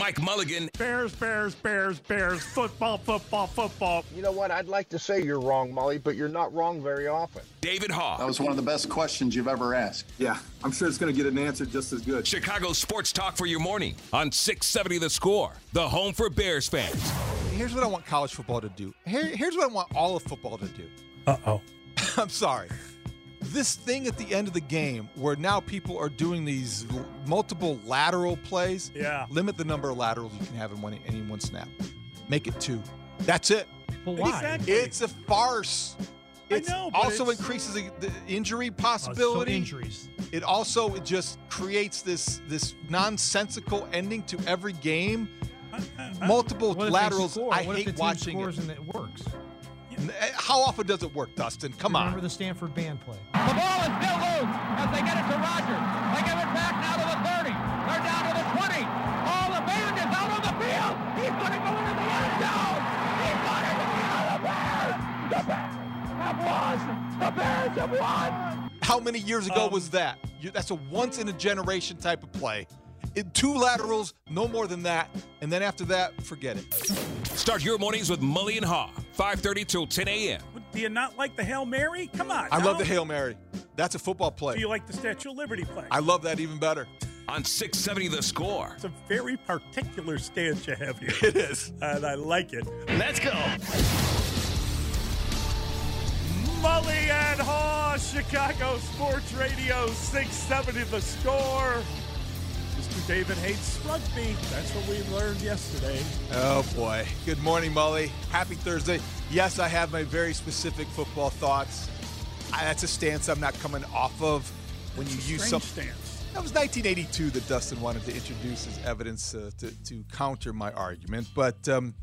Mike Mulligan. Bears, Bears, Bears, Bears, football, football, football. You know what? I'd like to say you're wrong, Mully, but you're not wrong very often. David Haugh. That was one of the best questions you've ever asked. Yeah, I'm sure it's going to get an answer just as good. Chicago Sports Talk for your morning on 670 The Score, the home for Bears fans. Here's what I want college football to do. Here, here's what I want all of football to do. Uh oh. I'm sorry. This thing at the end of the game where now people are doing these l- multiple lateral plays. Yeah. Limit the number of laterals you can have in one, any one snap. Make it two. That's it. But why? Exactly. It's a farce. I It know, but also it's- increases the, the injury Oh, possibility. so injuries. It also it just creates this this nonsensical ending to every game. Multiple What if they laterals. I what hate if the team watching scores it. and it works? How often does it work, Dustin? Come Remember on. the Stanford band play. The ball is still loose as they get it to Rogers. They give it back now to the 30. They're down to the 20. Oh, the band is out on the field. He's going to go into the end zone. He's going into the end of the Bears. The Bears have won. The Bears have won. How many years ago Um, was that? You, that's a once in a generation type of play. It, two laterals, no more than that, and then after that, forget it. Start your mornings with Mully and Haugh, 5:30 till 10 a.m. Do you not like the Hail Mary? Come on. I now. love the hail mary. That's a football play. Do you like the Statue of Liberty play? I love that even better. on 670 The Score. It's a very particular stance you have here. It is. and I like it. Let's go. Mully and Haugh, Chicago Sports Radio, 670 the score. David hates rugby. That's what we learned yesterday. Oh boy. Good morning, Mully. Happy Thursday. Yes, I have my very specific football thoughts. I, that's a stance I'm not coming off of. When you use some, stance. that was 1982 that Dustin wanted to introduce as evidence uh, to, to counter my argument, but um,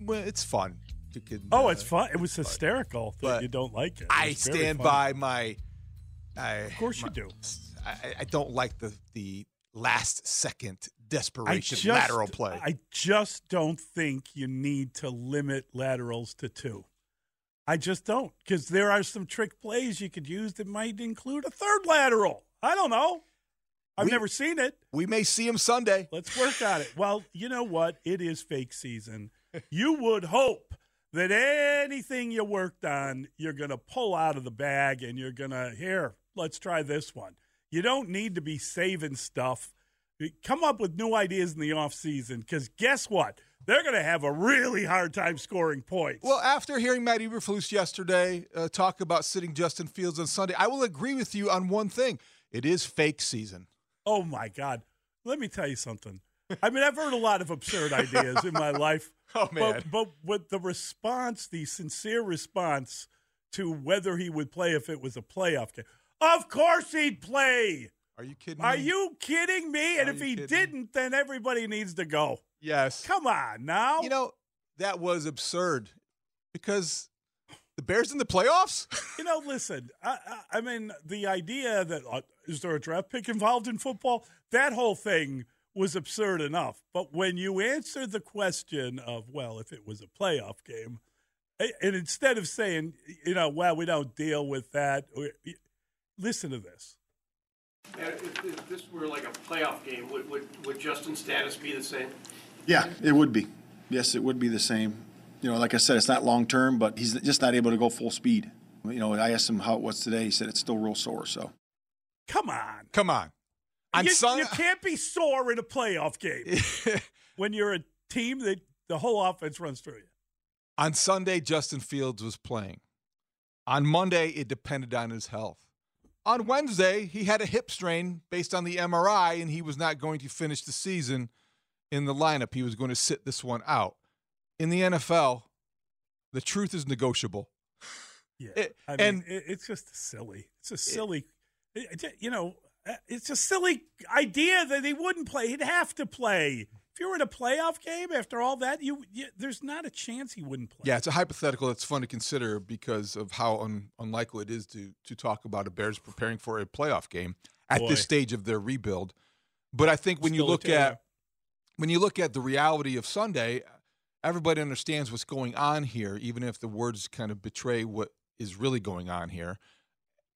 well, it's fun. Could, Oh, uh, it's fun. It was hysterical that but you don't like it. It I stand by my. I, Of course my- you do. I, I don't like the the last second desperation just, lateral play. I just don't think you need to limit laterals to two. I just don't because there are some trick plays you could use that might include a third lateral. I don't know. I've We- never seen it. we may see him Sunday. Let's work on it. Well, you know what? It is fake season. You would hope that anything you worked on, you're going to pull out of the bag and you're going to, here, let's try this one. You don't need to be saving stuff. Come up with new ideas in the offseason because guess what? They're going to have a really hard time scoring points. Well, after hearing Matt Eberflus yesterday uh, talk about sitting Justin Fields on Sunday, I will agree with you on one thing. It is fake season. Oh my God. Let me tell you something. I mean, I've heard a lot of absurd ideas in my life. Oh, man. But, but with the response, the sincere response to whether he would play if it was a playoff game. Of course he'd play. Are you kidding me? Are me? you kidding me? And if he didn't, then everybody needs to go. Yes. Come on now. You know, that was absurd because the Bears in the playoffs? You know, listen. I, I, I mean, the idea that uh, is there a draft pick involved in football? That whole thing was absurd enough. But when you answer the question of, well, if it was a playoff game, and instead of saying, you know, well, we don't deal with that, or- listen to this. Yeah, if, if this were like a playoff game, would, would, would Justin's status be the same? Yeah, it would be. Yes, it would be the same. You know, like I said, it's not long term, but he's just not able to go full speed. You know, I asked him how it was today. He said it's still real sore. So Come on. Come on. On you, Sun- you can't be sore in a playoff game when you're a team that the whole offense runs through you. On Sunday, Justin Fields was playing. On Monday, it depended on his health. On Wednesday, he had a hip strain based on the MRI, and he was not going to finish the season in the lineup. He was going to sit this one out. In the NFL, the truth is negotiable. Yeah, It- I mean, and- it, it's just silly. It's a silly, it- you know, uh, it's a silly idea that he wouldn't play. He'd have to play. If you were in a playoff game after all that, you, you there's not a chance he wouldn't play. Yeah, it's a hypothetical that's fun to consider because of how un, unlikely it is to to talk about a Bears preparing for a playoff game at Boy. this stage of their rebuild. But I think when you Still a look at when you look at the reality of Sunday, everybody understands what's going on here, even if the words kind of betray what is really going on here.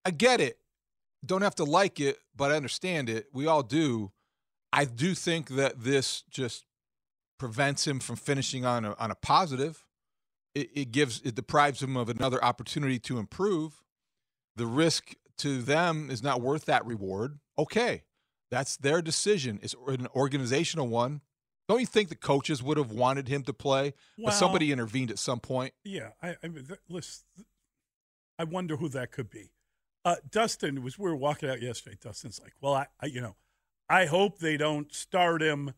I get it. Don't have to like it, but I understand it. We all do. I do think that this just prevents him from finishing on a, on a positive. It, it gives it deprives him of another opportunity to improve. The risk to them is not worth that reward. Okay, that's their decision. It's an organizational one. Don't you think the coaches would have wanted him to play, but somebody intervened at some point? Yeah, I, I mean, th- listen, I wonder who that could be. Uh, Dustin was we were walking out yesterday. Dustin's like, "Well, I, I, you know, I hope they don't start him,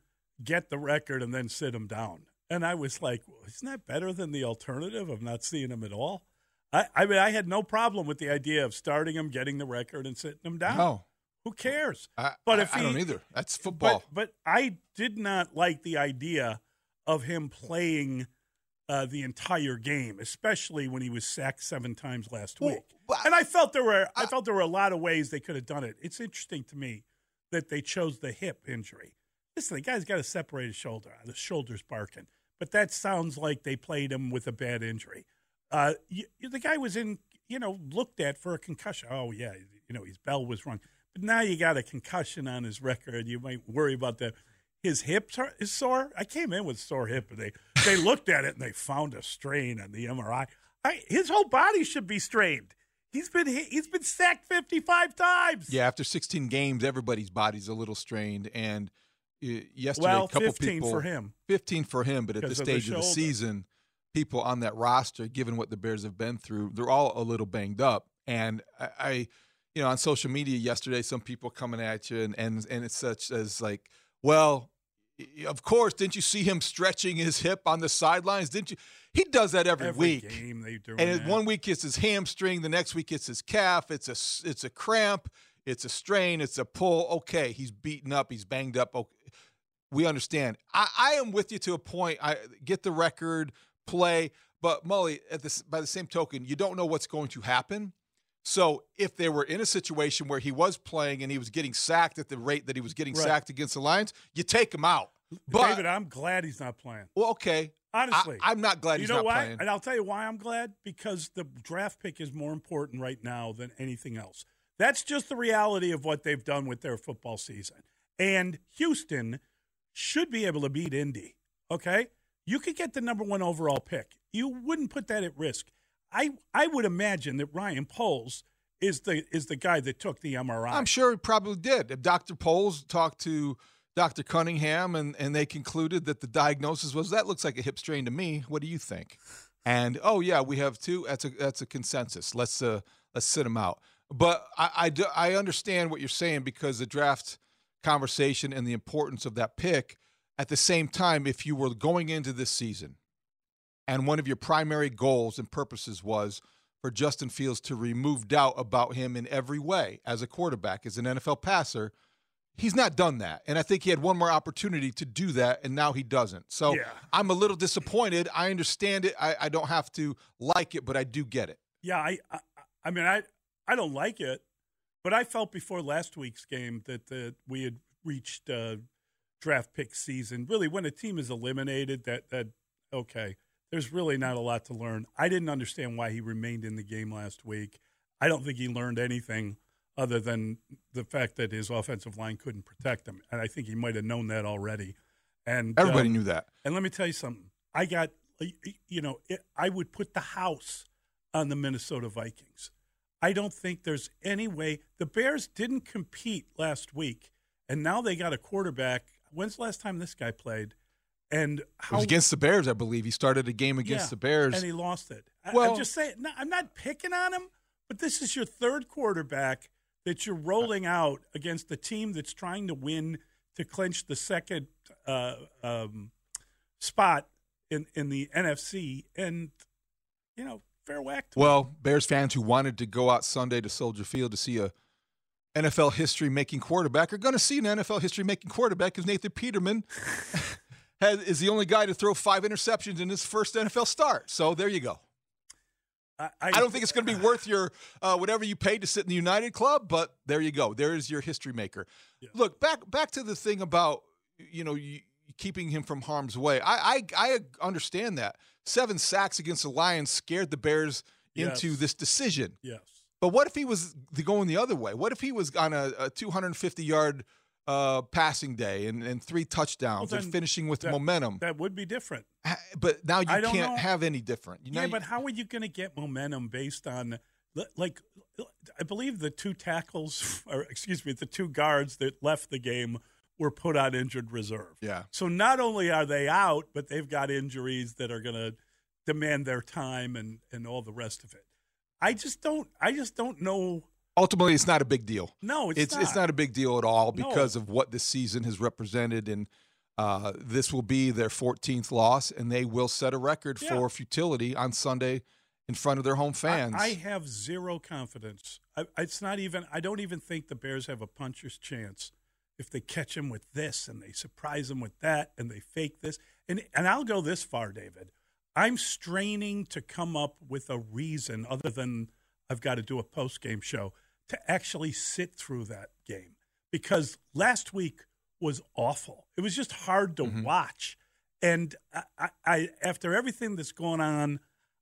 get the record, and then sit him down." And I was like, well, "Isn't that better than the alternative of not seeing him at all?" I, I mean, I had no problem with the idea of starting him, getting the record, and sitting him down. No. Who cares? I, But if I he- don't either. That's football. But, but I did not like the idea of him playing uh, the entire game, especially when he was sacked seven times last week. and I felt there were I felt there were a lot of ways they could have done it. It's interesting to me that they chose the hip injury. Listen, the guy's got a separated shoulder. The shoulder's barking, but that sounds like they played him with a bad injury. Uh, you, the guy was in, you know, looked at for a concussion. Oh yeah, you know his bell was wrong. But now you got a concussion on his record. You might worry about that. His hips are, is sore. I came in with sore hip, and they they looked at it and they found a strain on the MRI. I, his whole body should be strained. He's been hit- he's been sacked fifty five times. Yeah, after 16 games, everybody's body's a little strained. And uh, yesterday, Well, a couple 15 people for him. 15 for him, but at this Because of the stage of the season, people on that roster, given what the Bears have been through, they're all a little banged up. And I, I you know, on social media yesterday, some people coming at you, and and and it's such as like, well. Of course, didn't you see him stretching his hip on the sidelines? Didn't you? He does that every, Every week. game they do and that. one week it's his hamstring, the next week it's his calf. It's a it's a cramp, it's a strain, it's a pull. Okay, he's beaten up, he's banged up. Okay, we understand. I, I am with you to a point. I get the record, play, but Mully, at this by the same token, you don't know what's going to happen. So if they were in a situation where he was playing and he was getting sacked at the rate that he was getting Right. sacked against the Lions, you take him out. But David, I'm glad he's not playing. well, okay. Honestly, I, am not glad you he's know not why? playing. And I'll tell you why I'm glad because the draft pick is more important right now than anything else. That's just the reality of what they've done with their football season. And Houston should be able to beat Indy. Okay, you could get the number one overall pick. You wouldn't put that at risk. I I would imagine that Ryan Poles is the is the guy that took the MRI. I'm sure he probably did. If Dr. Poles talked to Dr. Cunningham and, and they concluded that the diagnosis was that looks like a hip strain to me. What do you think? And oh yeah, we have two. That's a that's a consensus. Let's uh let's sit them out. But I I, do, I understand what you're saying because the draft conversation and the importance of that pick. At the same time, if you were going into this season and one of your primary goals and purposes was for Justin Fields to remove doubt about him in every way as a quarterback, as an NFL passer, he's not done that. And I think he had one more opportunity to do that, and now he doesn't. So Yeah. I'm a little disappointed. I understand it. I, I don't have to like it, but I do get it. Yeah, I, I, I mean, I, I don't like it, but I felt before last week's game that the, we had reached uh, draft pick season. Really, when a team is eliminated, that that okay, there's really not a lot to learn. I didn't understand why he remained in the game last week. I don't think he learned anything other than the fact that his offensive line couldn't protect him, and I think he might have known that already. And Everybody um, knew that. and let me tell you something. I got, you know, it, I would put the house on the Minnesota Vikings. I don't think there's any way. The Bears didn't compete last week and now they got a quarterback. When's the last time this guy played? And It how was against the Bears, I believe. He started a game against Yeah, the Bears. and he lost it. I, Well- I'm just saying. No, I'm not picking on him, but this is your third quarterback that you're rolling out against the team that's trying to win to clinch the second uh, um, spot in in the NFC, and you know, fair whack. Well, Bears fans who wanted to go out Sunday to Soldier Field to see a NFL history making quarterback are going to see an NFL history making quarterback because Nathan Peterman has, is the only guy to throw five interceptions in his first NFL start. So there you go. I, I don't think it's going to be worth your uh, whatever you paid to sit in the United Club, but there you go. There is your history maker. Look back back to the thing about you know you, keeping him from harm's way. I, I I understand that seven sacks against the Lions scared the Bears into Yes. this decision. Yes. But what if he was going the other way? What if he was on a, a 250 yard uh, passing day and, and three touchdowns Well, finishing with that- momentum? That would be different. But now you can't know. have any different. You know, yeah, you- but how are you going to get momentum based on, like, I believe the two tackles, or excuse me, the two guards that left the game were put on injured reserve. Yeah. So not only are they out, but they've got injuries that are going to demand their time and and all the rest of it. I just don't. I just don't know. Ultimately it's not a big deal. No, it's it's, it's not. not a big deal at all No. because of what this season has represented, and uh, this will be their 14th loss, and they will set a record Yeah. for futility on Sunday in front of their home fans. I, I have zero confidence. I, it's not even. I don't even think the Bears have a puncher's chance if they catch him with this and they surprise him with that and they fake this. And and I'll go this far, David. I'm straining to come up with a reason other than I've got to do a post game show to actually sit through that game because last week was awful. It was just hard to mm-hmm. watch. And I, I, I, after everything that's going on,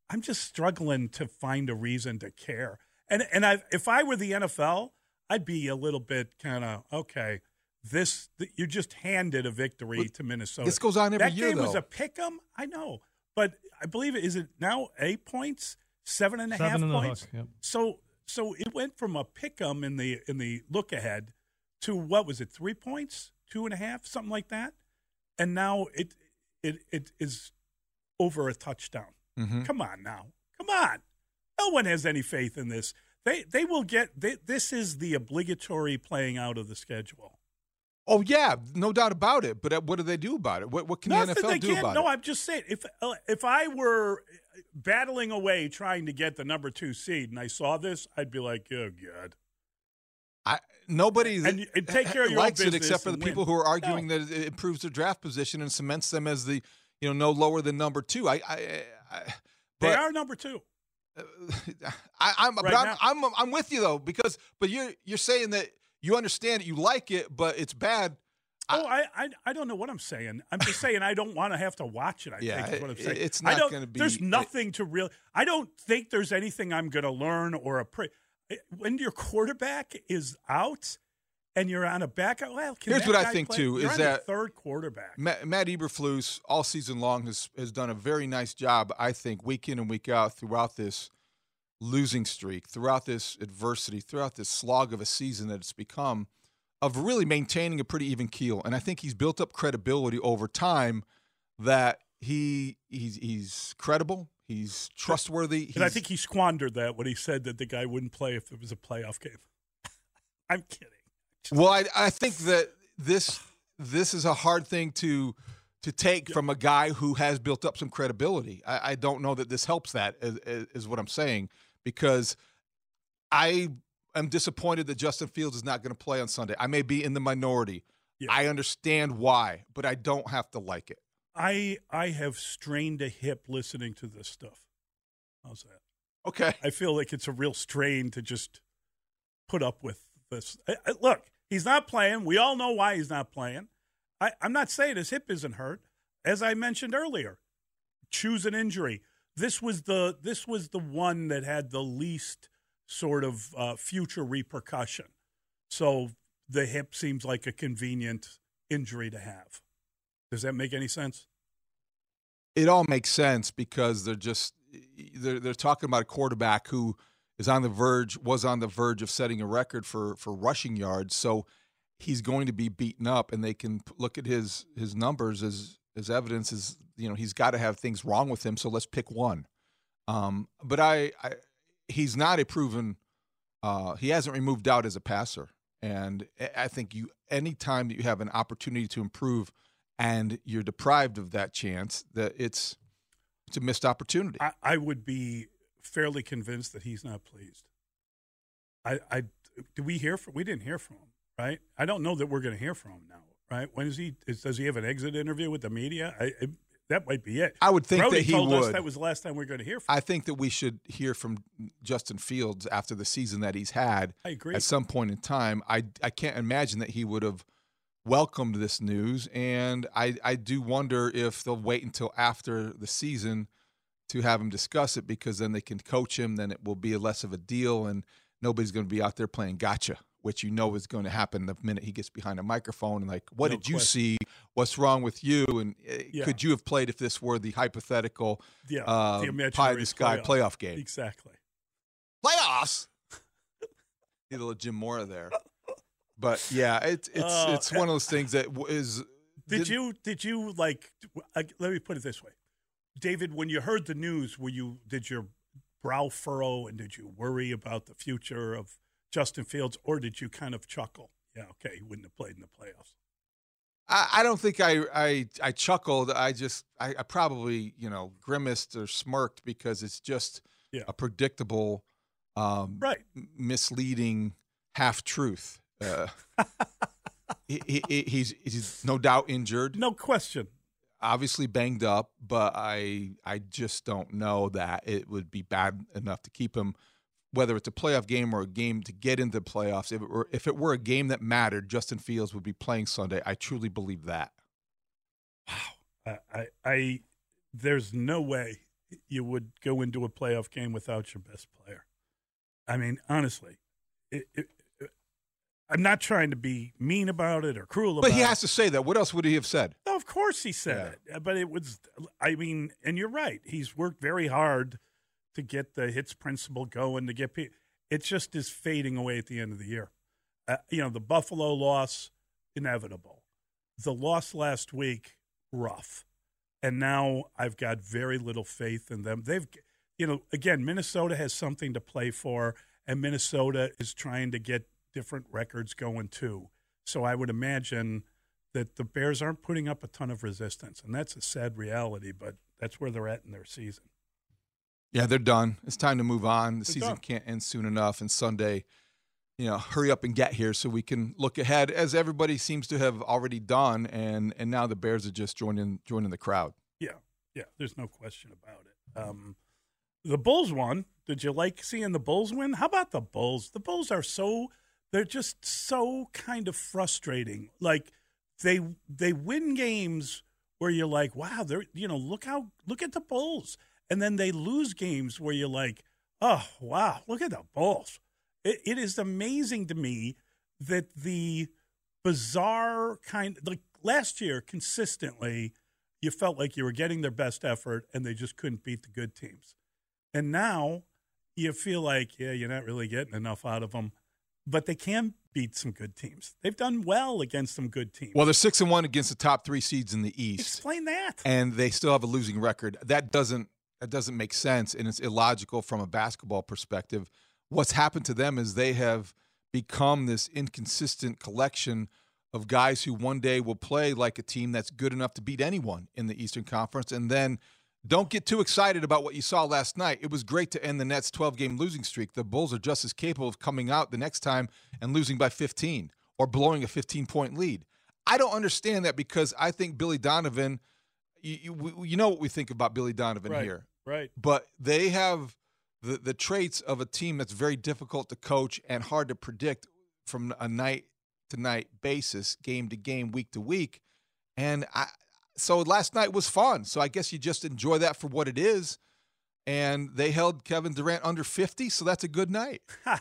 I'm just struggling to find a reason to care. And and I, if I were the NFL, I'd be a little bit kind of okay. This you just handed a victory But to Minnesota. this goes on every that year, game was a pick 'em. I know, but I believe it is it now eight points, seven and a half Seven and a points. hook, yep. So so it went from a pick 'em in the in the look ahead to what was it? Three points, two and a half, something like that. And now it it it is over a touchdown. Mhm. Come on now, come on. No one has any faith in this. They they will get. They, this is the obligatory playing out of the schedule. Oh yeah, no doubt about it. But uh, what do they do about it? What, what can Nothing the NFL do about no, it? No, I'm just saying. If uh, if I were battling away trying to get the number two seed and I saw this, I'd be like, oh god. I, nobody And and take care of your likes it except for the and people win. who are arguing that it improves their draft position and cements them as the you know no lower than number two. I, I, I They but are number two. I, I'm, but I'm. I'm, I'm with you though because but you're you're saying that you understand it, you like it, but it's bad. Oh, I, I I don't know what I'm saying. I'm just saying I don't want to have to watch it. I Yeah, think is what I'm saying. it's not gonna be- There's nothing to real. I don't think there's anything I'm going to learn or a pre- eh, when your quarterback is out and you're on a backup. Well, can Here's what I think, play? too, You're is that- third quarterback. Matt, Matt Eberflus all season long has has done a very nice job, I think, week in and week out throughout this losing streak, throughout this adversity, throughout this slog of a season that it's become, of really maintaining a pretty even keel. And I think he's built up credibility over time that he he's he's credible, he's trustworthy. and I think he squandered that when he said that the guy wouldn't play if it was a playoff game. I'm kidding. Well, I, I think that this this is a hard thing to to take from a guy who has built up some credibility. I, I don't know that this helps that is- is what I'm saying because I am disappointed that Justin Fields is not going to play on Sunday. I may be in the minority. I understand why, but I don't have to like it. I I have strained a hip listening to this stuff. How's that? Okay. I feel like it's a real strain to just put up with this. I, I- look, he's not playing. We all know why he's not playing. I, I'm not saying his hip isn't hurt. As I mentioned earlier, choose an injury. This was the this was the one that had the least sort of uh, future repercussion. So the hip seems like a convenient injury to have. Does that make any sense? it all makes sense because they're just they're they're talking about a quarterback who is on the verge was on the verge of setting a record for for rushing yards. So he's going to be beaten up, and they can look at his his numbers as as evidence is you know he's got to have things wrong with him. So let's pick one. Um, but I, I he's not a proven. Uh, he hasn't removed doubt as a passer, and I- think you anytime that you have an opportunity to improve, and you're deprived of that chance, that it's it's a missed opportunity. I, I would be fairly convinced that he's not pleased. I, I, do we hear from? We didn't hear from him, right? I don't know that we're going to hear from him now, right? When is he? Is, does he have an exit interview with the media? I, I, that might be it. I would think Brody that he told us would. that was the last time we are going to hear from. I think that we should hear from Justin Fields after the season that he's had. I agree. At some point in time, I I can't imagine that he would have welcomed this news, and I I do wonder if they'll wait until after the season to have him discuss it because then they can coach him. Then it will be less of a deal, and nobody's going to be out there playing gotcha, which you know is going to happen the minute he gets behind a microphone and like, what No did you see? What's wrong with you? And uh, Yeah. could you have played if this were the hypothetical yeah, uh, the pie in the sky playoff, game? Exactly. Playoffs. Need a little Jim Mora there, but yeah, it's it's Uh, it's one of those things that is Did you did you like? Let me put it this way, David. When you heard the news, were you did your brow furrow and did you worry about the future of Justin Fields, or did you kind of chuckle? Yeah, okay, he wouldn't have played in the playoffs. I, I don't think I, I I chuckled. I just I, I probably you know grimaced or smirked because it's just Yeah. a predictable, um, Right. misleading half truth. Uh, he, he- he, he's he's no doubt injured. No question. obviously banged up, but I I just don't know that it would be bad enough to keep him. Whether it's a playoff game or a game to get into the playoffs, if it were if it were a game that mattered, Justin Fields would be playing Sunday. I truly believe that. I, I, I there's no way you would go into a playoff game without your best player. I mean, honestly, it, it, it- I'm not trying to be mean about it or cruel about it. But he has to say that. What else would he have said? No, of course he said it, but it was. I mean, and you're right. He's worked very hard to get the hits principle going. To get people, it just is fading away at the end of the year. Uh, you know, the Buffalo loss inevitable. The loss last week rough, and now I've got very little faith in them. They've, you know, again, Minnesota has something to play for, and Minnesota is trying to get different records going too. So I would imagine that the Bears aren't putting up a ton of resistance, and that's a sad reality. But that's where they're at in their season. Yeah, they're done. It's time to move on. The They're season done. can't end soon enough, and Sunday, you know, hurry up and get here so we can look ahead, as everybody seems to have already done, and and now the Bears are just joining joining the crowd. Yeah, yeah. There's no question about it. Um, the Bulls won. Did you like seeing the Bulls win? How about the Bulls? The Bulls are so they're just so kind of frustrating. Like they they win games where you're like, wow, they're you know look how look at the Bulls, and then they lose games where you're like, oh wow, look at the Bulls. It, it is amazing to me that the bizarre kind like last year consistently you felt like you were getting their best effort and they just couldn't beat the good teams. And now you feel like, yeah, you're not really getting enough out of them, but they can beat some good teams. They've done well against some good teams. Well, they're six and one against the top three seeds in the East, Explain that. and they still have a losing record. That doesn't that doesn't make sense, and it's illogical from a basketball perspective. What's happened to them is they have become this inconsistent collection of guys who one day will play like a team that's good enough to beat anyone in the Eastern Conference, and then don't get too excited about what you saw last night. It was great to end the Nets' 12 game losing streak. The Bulls are just as capable of coming out the next time and losing by 15 or blowing a 15 point lead. I don't understand that because I think Billy Donovan, you, you, you know what we think about Billy Donovan Right, here. Right. But they have the, the traits of a team that's very difficult to coach and hard to predict from a night to night basis, game to game, week to week. And I, so last night was fun. So I guess you just enjoy that for what it is. And they held Kevin Durant under 50, so that's a good night.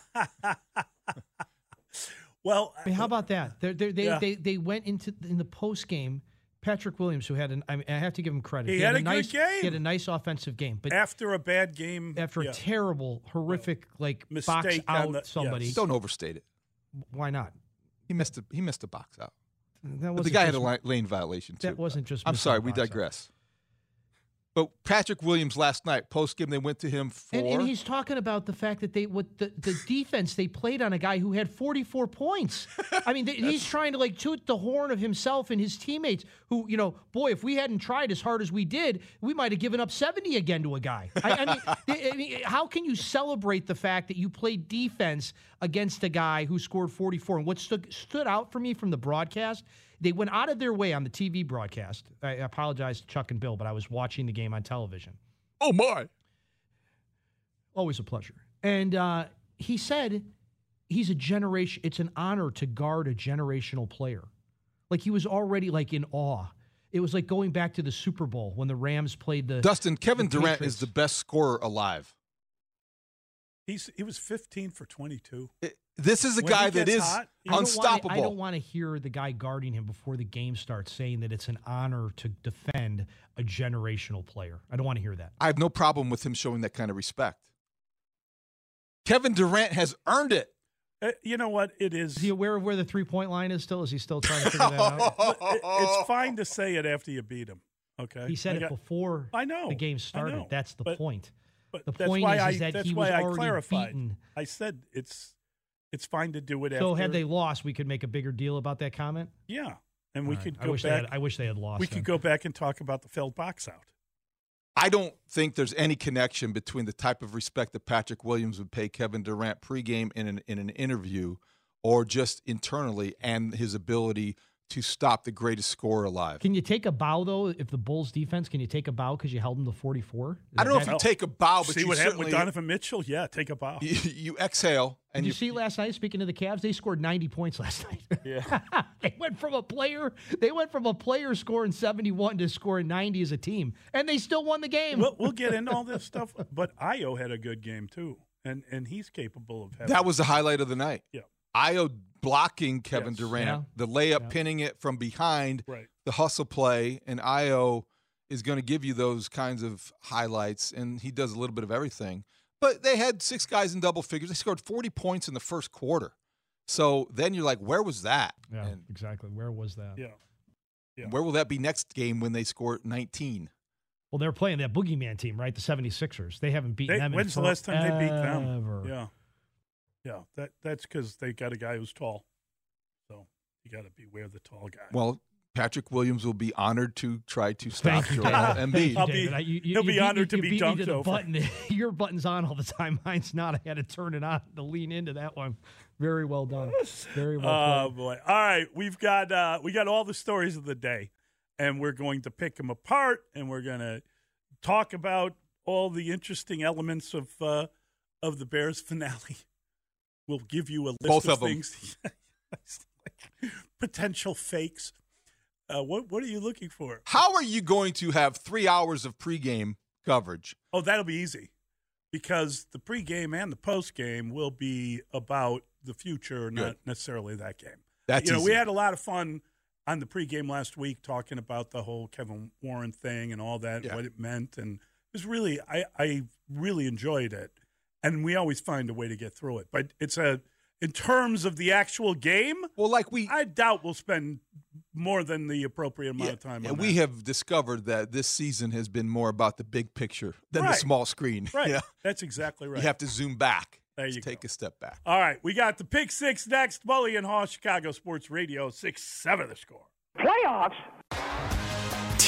Well, I mean, how uh, about that? They're, they're, they Yeah. they they went into in the post game. Patrick Williams, who had an, I, mean, I have to give him credit. He had a good nice, game. He had a nice offensive game, but after a bad game, after yeah. a terrible, horrific like box Mistake on out the- somebody. yes. Don't overstate it. Why not? He missed a he missed a box out. That But the wasn't guy had a lane violation too. That wasn't just. I'm sorry, we digress. out. But Patrick Williams last night post game they went to him for And, and he's talking about the fact that they what the, the defense they played on a guy who had 44 points. I mean, he's trying to like toot the horn of himself and his teammates. Who you know, boy, if we hadn't tried as hard as we did, we might have given up 70 again to a guy. I, I, mean, I mean, how can you celebrate the fact that you played defense against a guy who scored 44? And what stood stood out for me from the broadcast they went out of their way on the TV broadcast. I apologize to Chuck and Bill, but I was watching the game on television. Oh my! Always a pleasure. And uh, he said he's a generation. It's an honor to guard a generational player. Like he was already like in awe. It was like going back to the Super Bowl when the Rams played the Dustin Kevin the Durant is the best scorer alive. He's he was 15 for 22. This is a When guy that is hot, I don't wanna- unstoppable. I don't want to hear the guy guarding him before the game starts saying that it's an honor to defend a generational player. I don't want to hear that. I have no problem with him showing that kind of respect. Kevin Durant has earned it. Uh, you know what? It is. Is he aware of where the three point line is still? Is he still trying to figure that out? It- it's fine to say it after you beat him. Okay. He said I it got- before I know the game I started. know, That's the but- point. But the that's point why is, I, is that that's he why was I already clarified. beaten. I said it's it's fine to do it So after. had they lost, we could make a bigger deal about that comment. Yeah, and we All right. could I go wish they back. had- I wish they had lost We then. could go back and talk about the failed box out. I don't think there's any connection between the type of respect that Patrick Williams would pay Kevin Durant pregame in an in an interview or just internally and his ability to stop the greatest scorer alive. Can you take a bow though? If the Bulls defense, can you take a bow because you held them to forty four? I don't know if you take a bow, but See you what happened with certainly- Donovan Mitchell? Yeah, take a bow. You, you exhale Did and you you, see last night? Speaking of the Cavs, they scored ninety points last night. Yeah, they went from a player. They went from a player scoring seventy one to scoring ninety as a team, and they still won the game. we'll, we'll get into all this stuff. But Ayo had a good game too, and and he's capable of having. that was the highlight of the night. Yeah. Ayo blocking Kevin Yes. Durant, Yeah. the layup Yeah. pinning it from behind, Right. the hustle play, and Ayo is going to give you those kinds of highlights, and he does a little bit of everything. But they had six guys in double figures. They scored 40 points in the first quarter. So then you're like, where was that? Yeah, And exactly. Where was that? Yeah. Yeah. where will that be next game when they score 19? Well, they're playing that boogeyman team, right? The 76ers. They haven't beaten They, them. in when's the last time they beat them? forever. Yeah, yeah. That that's because they got a guy who's tall, so you got to beware the tall guy. Well, Patrick Williams will be honored to try to stop Thank you, Joel Embiid. I'll be- I- you- you- he'll you be beat honored me- to you be beat dunked to over. Button. Your button's on all the time. Mine's not. I had to turn it on to lean into that one. Very well done. Very well done. Oh played. boy! All right, we've got uh, we got all the stories of the day, and we're going to pick them apart, and we're going to talk about all the interesting elements of uh, of the Bears finale. We'll give you a list Both of, of things, potential fakes. Uh, what what are you looking for? How are you going to have three hours of pregame coverage? Oh, that'll be easy, because the pregame and the postgame will be about the future, not Good. necessarily that game. That's you know, we had a lot of fun on the pregame last week talking about the whole Kevin Warren thing and all that, Yeah. what it meant, and it was really, I, I really enjoyed it, and we always find a way to get through it. But it's a, in terms of the actual game, Well, like we I doubt we'll spend more than the appropriate amount Yeah, of time. and on we that. have discovered that this season has been more about the big picture than the small screen. right. Yeah. That's exactly right. You have to zoom back. There to you take a step back. All right, we got the pick six next. Mully and Haugh, Chicago Sports Radio, six seven. The score. Playoffs?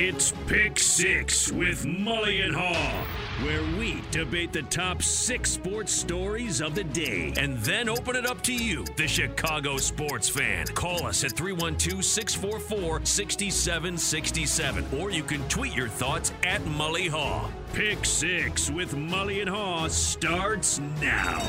It's Pick Six with Mully and Haugh, where we debate the top six sports stories of the day and then open it up to you, the Chicago sports fan. Call us at 312 644 6767, or you can tweet your thoughts at Mully Haugh. Pick Six with Mully and Haugh starts now.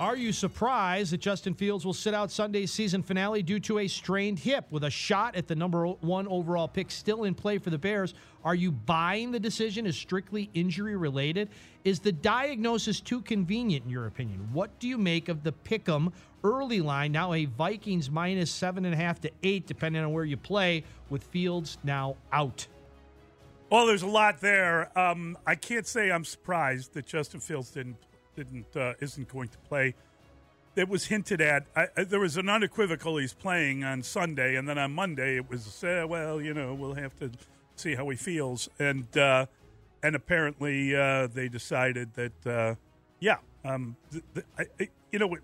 Are you surprised that Justin Fields will sit out Sunday's season finale due to a strained hip with a shot at the number one overall pick still in play for the Bears? Are you buying the decision as strictly injury related? Is the diagnosis too convenient in your opinion? What do you make of the Pick'em early line, now a Vikings minus seven and a half to eight, depending on where you play, with Fields now out? Well, there's a lot there. Um, I can't say I'm surprised that Justin Fields didn't didn't uh, isn't going to play. It was hinted at. I, I, there was an unequivocal he's playing on Sunday, and then on Monday it was uh, well, you know, we'll have to see how he feels, and uh, and apparently uh, they decided that uh, yeah, um, I, you know,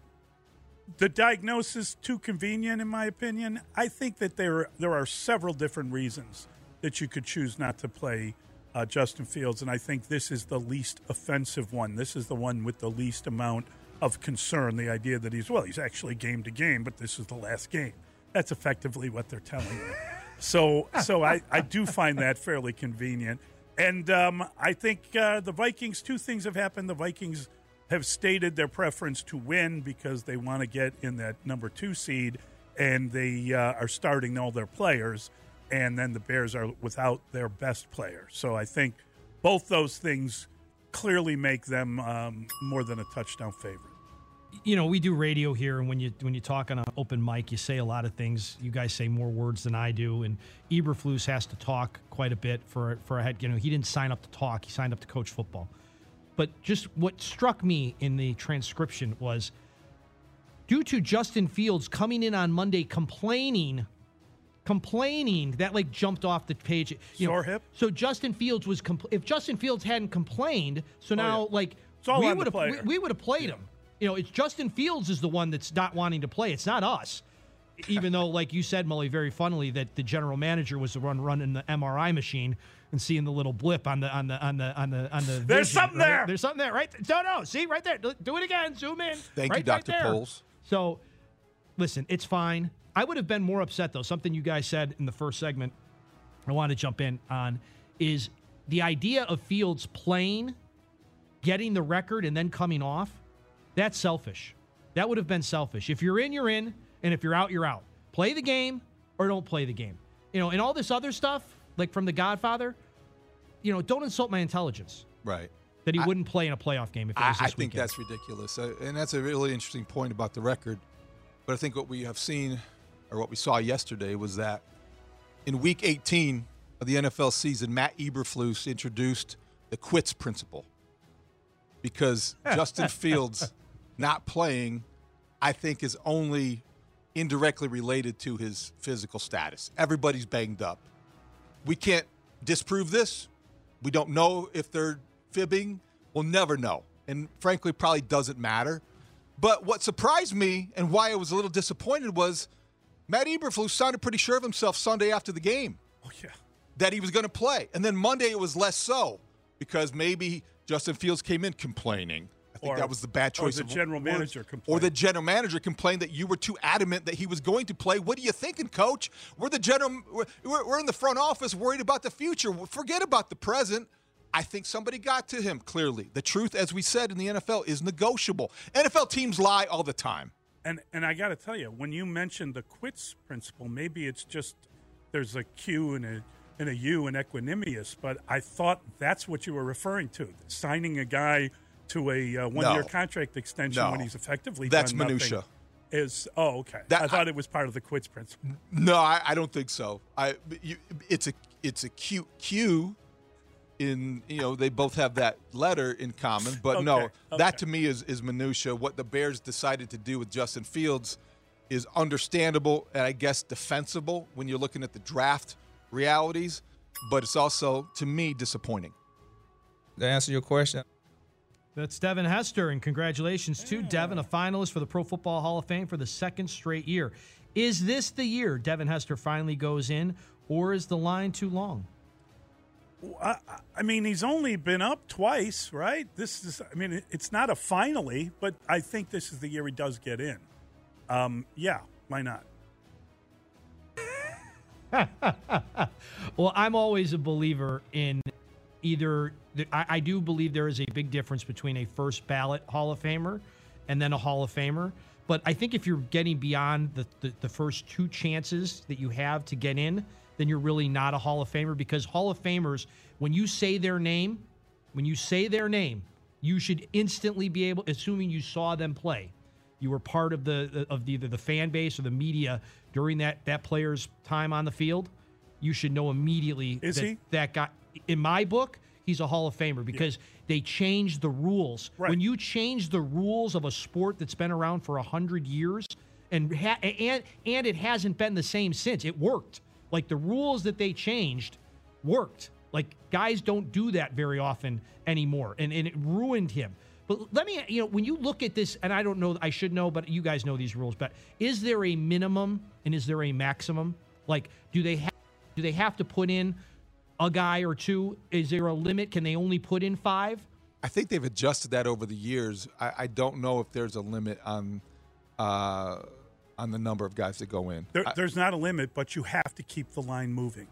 the diagnosis too convenient in my opinion. I think that there there are several different reasons that you could choose not to play uh, Justin Fields, and I think this is the least offensive one. This is the one with the least amount of concern. The idea that he's well, he's actually game to game, but this is the last game. That's effectively what they're telling you. So, so I, I do find that fairly convenient, and um, I think uh, the Vikings. Two things have happened. The Vikings have stated their preference to win because they want to get in that number two seed, and they uh, are starting all their players and then the Bears are without their best player. So I think both those things clearly make them um, more than a touchdown favorite. You know, we do radio here, and when you when you talk on an open mic, you say a lot of things. You guys say more words than I do, and Eberflus has to talk quite a bit for for a head. You know, he didn't sign up to talk; he signed up to coach football. But just what struck me in the transcription was due to Justin Fields coming in on Monday complaining complaining that like jumped off the page. You Sore know, hip. So Justin Fields was compl- if Justin Fields hadn't complained, so oh, now yeah. like It's all we would have we, we would have played him. You know, it's Justin Fields is the one that's not wanting to play. It's not us. Even though, like you said, Mully, very funnily, that the general manager was the one running the MRI machine and seeing the little blip on the on the on the on the on the. There's vision, something right? there. There's something there, right? No, no. See, right there. Do it again. Zoom in. Thank you, Right- right Dr. there. Poles. So, listen, it's fine. I would have been more upset though. Something you guys said in the first segment, I want to jump in on, is the idea of Fields playing, getting the record, and then coming off. That's selfish. That would have been selfish. If you're in, you're in, and if you're out, you're out. Play the game or don't play the game. You know, and all this other stuff, like from The Godfather. You know, don't insult my intelligence Right. that he I- wouldn't play in a playoff game if it I, was this I think weekend. that's ridiculous, uh, and that's a really interesting point about the record. But I think what we have seen, or what we saw yesterday, was that in Week 18 of the NFL season, Matt Eberflus introduced the quits principle because Justin Fields not playing, I think, is only indirectly related to his physical status. Everybody's banged up. We can't disprove this. We don't know if they're fibbing. We'll never know. And frankly, probably doesn't matter. But what surprised me and why I was a little disappointed was Matt Eberflus sounded pretty sure of himself Sunday after the game. Oh, yeah. That he was going to play. And then Monday it was less so because maybe Justin Fields came in complaining. I think Or- that was the bad choice. or the general manager Or complained. the general manager complained that you were too adamant that he was going to play. What are you thinking, coach? We're the general. We're, we're in the front office worried about the future. Forget about the present. I think somebody got to him clearly. The truth, as we said in the NFL, is negotiable. NFL teams lie all the time. And and I got to tell you, when you mentioned the quits principle, maybe it's just there's a Q and a and a U in equanimous, but I thought that's what you were referring to, signing a guy to a uh, one-year No. contract extension No. when he's effectively That's done nothing minutia. Is oh okay. That- I thought it was part of the quits principle. No, I, I don't think so. I you, it's a it's a cute Q. In you know they both have that letter in common, but no, Okay, that to me is is minutia. What the Bears decided to do with Justin Fields is understandable and I guess defensible when you're looking at the draft realities, but it's also to me disappointing. To answer your question, That's Devin Hester, and congratulations to Devin, a finalist for the Pro Football Hall of Fame for the second straight year. Is this the year Devin Hester finally goes in, or is the line too long? I, I mean, he's only been up twice, right? This is, I mean, it's not a finally, but I think this is the year he does get in. Um, yeah, why not? well, I'm always a believer in either. I, I do believe there is a big difference between a first ballot Hall of Famer and then a Hall of Famer. But I think if you're getting beyond the, the, the first two chances that you have to get in, then you're really not a Hall of Famer because Hall of Famers, when you say their name, when you say their name, you should instantly be able, assuming you saw them play, you were part of the of the, either the fan base or the media during that that player's time on the field, you should know immediately Is that he? that guy. In my book, he's a Hall of Famer because they changed the rules. When you change the rules of a sport that's been around for a hundred years, and ha- and and it hasn't been the same since. It worked. Like the rules that they changed worked. Like guys don't do that very often anymore, and and it ruined him. But let me, you know, when you look at this, and I don't know, I should know, but you guys know these rules. But is there a minimum and is there a maximum? Like, do they have do they have to put in a guy or two? Is there a limit? Can they only put in five? I think they've adjusted that over the years. I, I don't know if there's a limit on uh, on the number of guys that go in. There, I- there's not a limit, but you have to keep the line moving.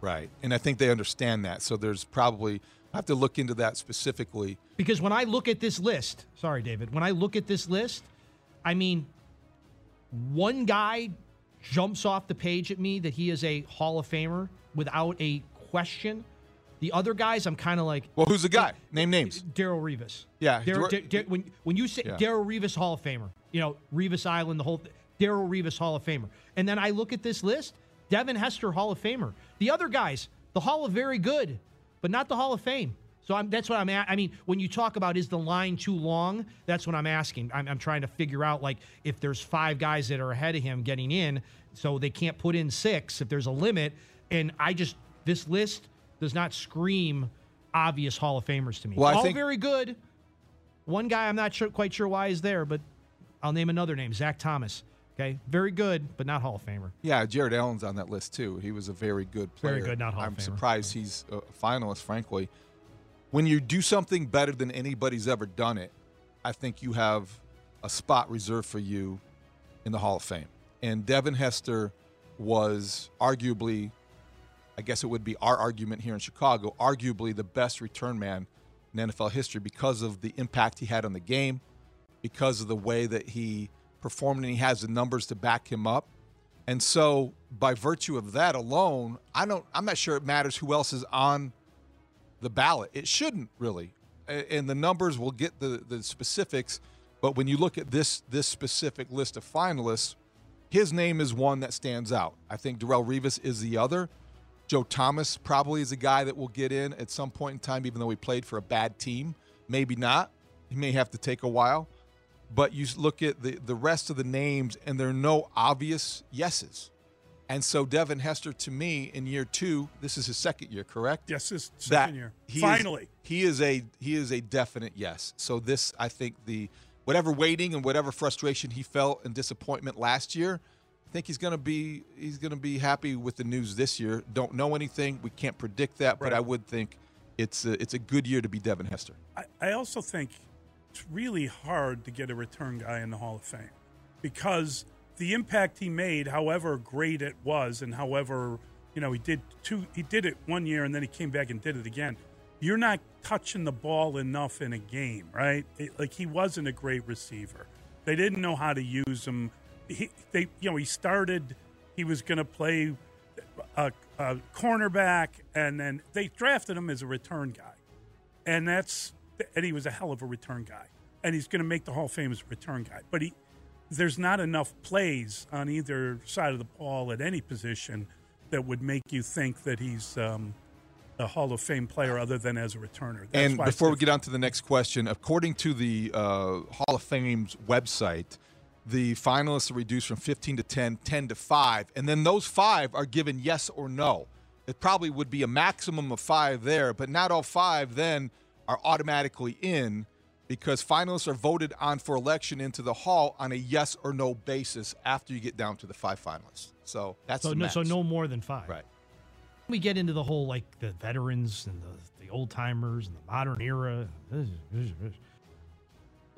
right, and I think they understand that. So there's probably I have to look into that specifically. Because when I look at this list, sorry, David, when I look at this list, I mean, one guy jumps off the page at me that he is a Hall of Famer without a question. The other guys, I'm kind of like, Well, who's the guy? Name names. Darrelle Revis. Yeah, Dar- Dar- Dar- Dar- when when you say Yeah. Darrelle Revis Hall of Famer, you know Revis Island, the whole th- Darrelle Revis Hall of Famer, and then I look at this list, Devin Hester Hall of Famer. The other guys, the Hall of Very Good, but not the Hall of Fame. So I'm, that's what I'm at. I mean, when you talk about is the line too long, that's what I'm asking. I'm, I'm trying to figure out like if there's five guys that are ahead of him getting in, so they can't put in six if there's a limit. And I just this list does not scream obvious Hall of Famers to me. Well, All think- very good. One guy I'm not sure, quite sure why he's there, but I'll name another name, Zach Thomas. Okay, very good, but not Hall of Famer. Yeah, Jared Allen's on that list too. He was a very good player. Very good, not Hall of I'm Famer. surprised he's a finalist, frankly. When you do something better than anybody's ever done it, I think you have a spot reserved for you in the Hall of Fame. And Devin Hester was arguably, I guess it would be our argument here in Chicago, arguably the best return man in NFL history because of the impact he had on the game, because of the way that he performed, and he has the numbers to back him up. And so, by virtue of that alone, I don't. I'm not sure it matters who else is on the ballot. It shouldn't really, and the numbers will get the the specifics. But when you look at this this specific list of finalists, his name is one that stands out. I think Darrelle Revis is the other. Joe Thomas probably is a guy that will get in at some point in time, even though he played for a bad team. Maybe not. He may have to take a while. But you look at the, the rest of the names, and there are no obvious yeses. And so Devin Hester, to me, in year two, this is his second year, correct? Yes, his That second year. he is- Finally. he is a he is a definite yes. So this, I think, the whatever waiting and whatever frustration he felt and disappointment last year, I think he's gonna be he's gonna be happy with the news this year. Don't know anything, we can't predict that, but I would think it's a, it's a good year to be Devin Hester. I, I also think it's really hard to get a return guy in the Hall of Fame because the impact he made, however great it was, and however you know he did two, he did it one year and then he came back and did it again. You're not touching the ball enough in a game, right? It- like he wasn't a great receiver. They didn't know how to use him. He, they, you know, he started. He was going to play a, a cornerback, and then they drafted him as a return guy and that's and he was a hell of a return guy, and he's going to make the Hall of Fame as a return guy. But he, there's not enough plays on either side of the ball at any position that would make you think that he's um, a Hall of Fame player other than as a returner. That's and why before we get on to the next question, according to the uh, Hall of Fame's website, the finalists are reduced from 15 to 10, 10 to 5, and then those five are given yes or no. It probably would be a maximum of five there, but not all five then are automatically in. because finalists are voted on for election into the hall on a yes or no basis after you get down to the five finalists. So that's so the no, max. so no more than five. Right. We get into the whole like the veterans and the, the old timers and the modern era.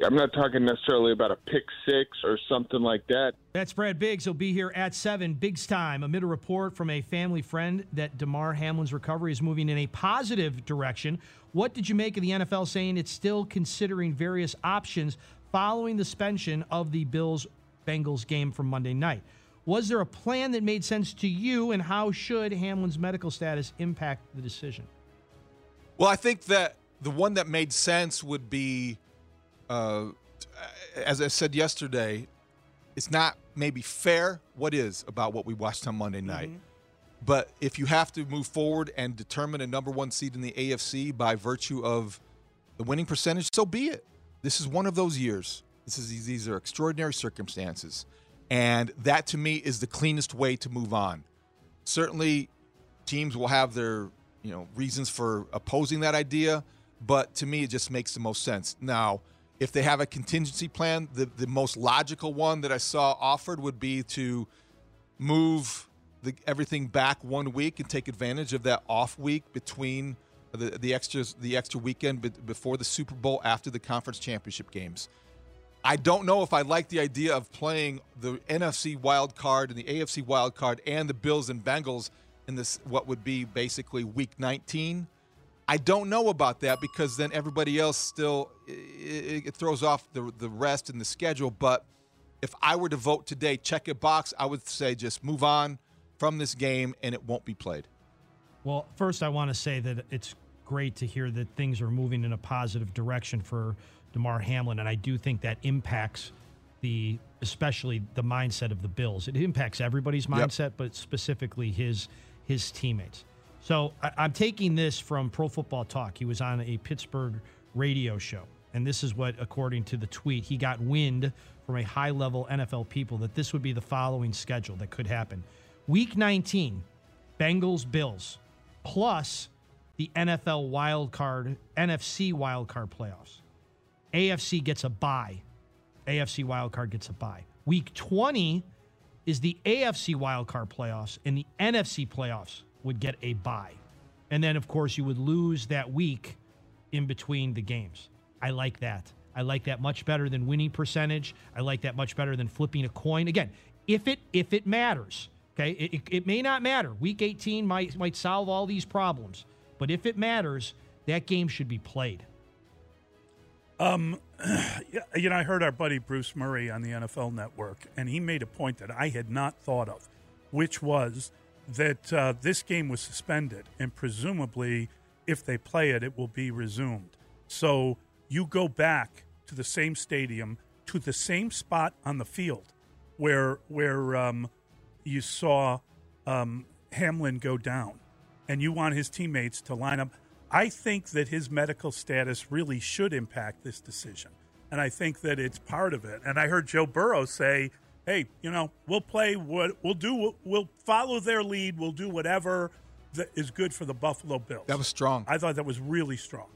I'm not talking necessarily about a pick six or something like that. That's Brad Biggs. He'll be here at 7. Biggs time. Amid a report from a family friend that Damar Hamlin's recovery is moving in a positive direction. What did you make of the NFL saying it's still considering various options following the suspension of the Bills Bengals game from Monday night? Was there a plan that made sense to you, and how should Hamlin's medical status impact the decision? Well, I think that the one that made sense would be, uh, as I said yesterday, it's not maybe fair. What is about what we watched on Monday night? But if you have to move forward and determine a number one seed in the AFC by virtue of the winning percentage, so be it. This is one of those years. This is these are extraordinary circumstances, and that to me is the cleanest way to move on. Certainly, teams will have their you know reasons for opposing that idea, but to me it just makes the most sense. Now, if they have a contingency plan, the the most logical one that I saw offered would be to move the, everything back one week and take advantage of that off week between the the extra the extra weekend be- before the Super Bowl after the conference championship games. I don't know if I like the idea of playing the NFC wild card and the AFC wild card and the Bills and Bengals in this what would be basically week 19. I don't know about that because then everybody else still it, it throws off the the rest in the schedule. But if I were to vote today, check a box, I would say just move on from this game and it won't be played. Well, first, I want to say that it's great to hear that things are moving in a positive direction for Damar Hamlin, and I do think that impacts the, especially the mindset of the Bills. It impacts everybody's Yep. mindset, but specifically his his teammates. So I, I'm taking this from Pro Football Talk. He was on a Pittsburgh radio show, and this is what, according to the tweet, he got wind from a high level NFL people that this would be the following schedule that could happen. Week 19, Bengals Bills, plus the NFL wild card, NFC wild card playoffs. AFC gets a bye. AFC wild card gets a bye. Week 20 is the AFC wild card playoffs, and the NFC playoffs would get a bye. And then, of course, you would lose that week in between the games. I like that. I like that much better than winning percentage. I like that much better than flipping a coin. Again, if it if it matters, okay, it, it, it may not matter. Week 18 might might solve all these problems, but if it matters, that game should be played. Um, you know, I heard our buddy Bruce Murray on the NFL Network, and he made a point that I had not thought of, which was that uh, this game was suspended, and presumably, if they play it, it will be resumed. So you go back to the same stadium, to the same spot on the field where where um, you saw um, Hamlin go down, and you want his teammates to line up. I think that his medical status really should impact this decision, and I think that it's part of it. And I heard Joe Burrow say, "Hey, you know, we'll play what we'll do. We'll follow their lead. We'll do whatever that is good for the Buffalo Bills." That was strong. I thought that was really strong,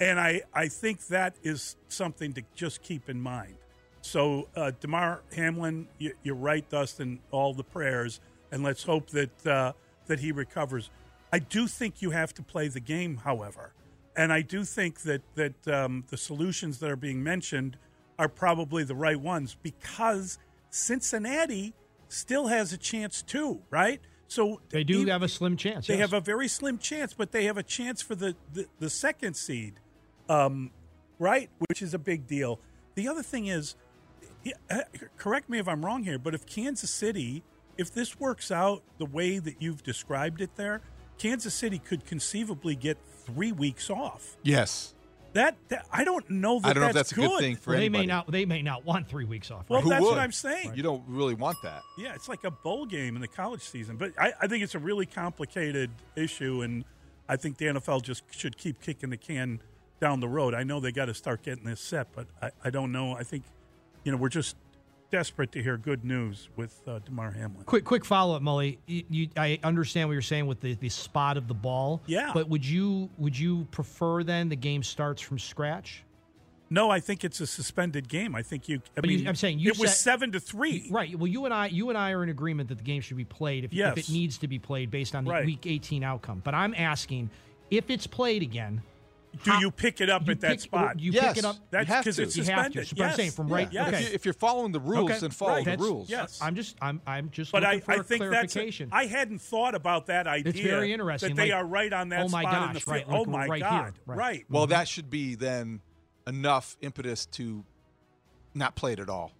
and I I think that is something to just keep in mind. So, uh, Damar Hamlin, you, you're right, Dustin. All the prayers, and let's hope that uh, that he recovers. I do think you have to play the game, however, and I do think that that um, the solutions that are being mentioned are probably the right ones because Cincinnati still has a chance too, right? So They do even- have a slim chance. they yes. have a very slim chance, but they have a chance for the, the, the second seed, um, right? Which is a big deal. The other thing is, uh, correct me if I'm wrong here, but if Kansas City, if this works out the way that you've described it there, Kansas City could conceivably get three weeks off. Yes. That, that I don't know that I don't know if that's that's a good thing for Well, they anybody. may not. They may not want three weeks off. Well, right? that's what I'm saying. You don't really want that. Yeah, it's like a bowl game in the college season. But I, I think it's a really complicated issue, and I think the NFL just should keep kicking the can down the road. I know they got to start getting this set, but I, I don't know. I think, you know, we're just desperate to hear good news with uh, Damar Hamlin. Quick, quick follow up, Mully. You, you, I understand what you're saying with the, the spot of the ball. Yeah. But would you would you prefer then the game starts from scratch? No, I think it's a suspended game. I think you. I But you- mean, I'm saying you it was seven to three. Right. Well, you and I, you and I are in agreement that the game should be played if, if it needs to be played based on the Right. Week 18 outcome. But I'm asking if it's played again. Do you pick it up you at that spot? You Yes. pick it up. That's because to. it's You have to. suspended. That's I'm saying, from right- Yes. okay. If, you, if you're following the rules, Okay, then follow right. the That's- rules. Yes. I'm just, I'm, I'm just But I, looking for I a think that's. clarification. I hadn't thought about that idea. It's very interesting, That they like, are right on that oh my spot in gosh, the field. right, oh my right here, God! right. Right. Well, that should be then enough impetus to not play it at all.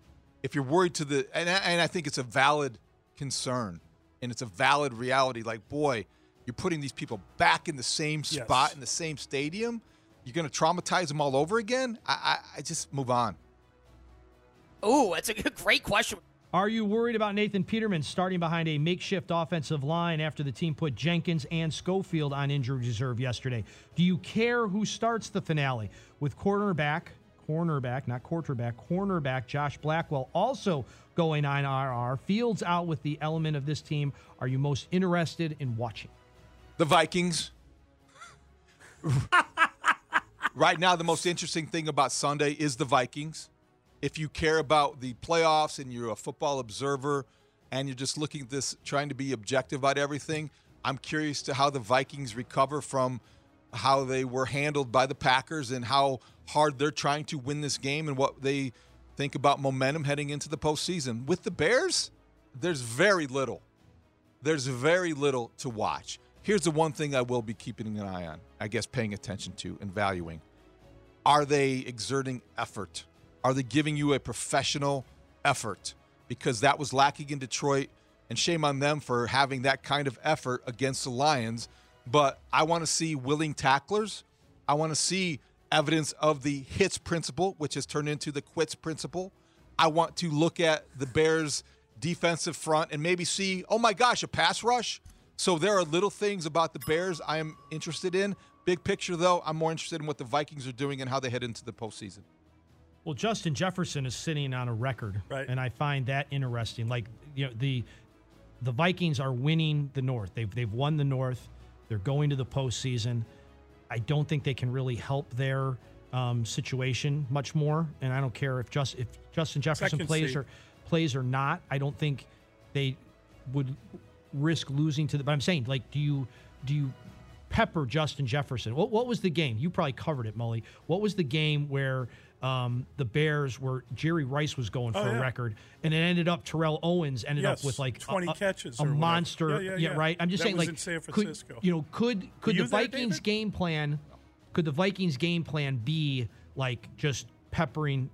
If you're worried to the, and I, and I think it's a valid concern and it's a valid reality. Like, boy, you're putting these people back in the same Yes. spot in the same stadium. You're going to traumatize them all over again. I, I, I just move on. Ooh, that's a good- great question. Are you worried about Nathan Peterman starting behind a makeshift offensive line after the team put Jenkins and Schofield on injured reserve yesterday? Do you care who starts the finale with cornerback, cornerback, not quarterback, cornerback Josh Blackwell also going on IR? Fields out with the element of this team. Are you most interested in watching? The Vikings. right now, the most interesting thing about Sunday is the Vikings. If you care about the playoffs and you're a football observer and you're just looking at this, trying to be objective about everything, I'm curious to how the Vikings recover from how they were handled by the Packers and how hard they're trying to win this game and what they think about momentum heading into the postseason. With the Bears, there's very little there's very little to watch. Here's the one thing I will be keeping an eye on, I guess paying attention to and valuing. Are they exerting effort? Are they giving you a professional effort? Because that was lacking in Detroit, and shame on them for having that kind of effort against the Lions. But I want to see willing tacklers. I want to see evidence of the hits principle, which has turned into the quits principle. I want to look at the Bears' defensive front and maybe see, oh my gosh, a pass rush. So there are little things about the Bears I am interested in. Big picture, though, I'm more interested in what the Vikings are doing and how they head into the postseason. Well, Justin Jefferson is sitting on a record, Right. and I find that interesting. Like you know, the the Vikings are winning the North. They've they've won the North. They're going to the postseason. I don't think they can really help their um, situation much more. And I don't care if just if Justin Jefferson Second plays seed. or plays or not. I don't think they would risk losing to the. But I'm saying, like, do you do you pepper Justin Jefferson? What what was the game? You probably covered it, Mully. What was the game where? Um, the Bears were Jerry Rice was going for Oh, a record, and it ended up Terrell Owens ended Yes, up with like a- 20 a, catches a monster. Yeah, yeah, yeah. right. I'm just That saying, like, San could- Francisco. you know, could could the Vikings David? game plan? Could the Vikings game plan be like just peppering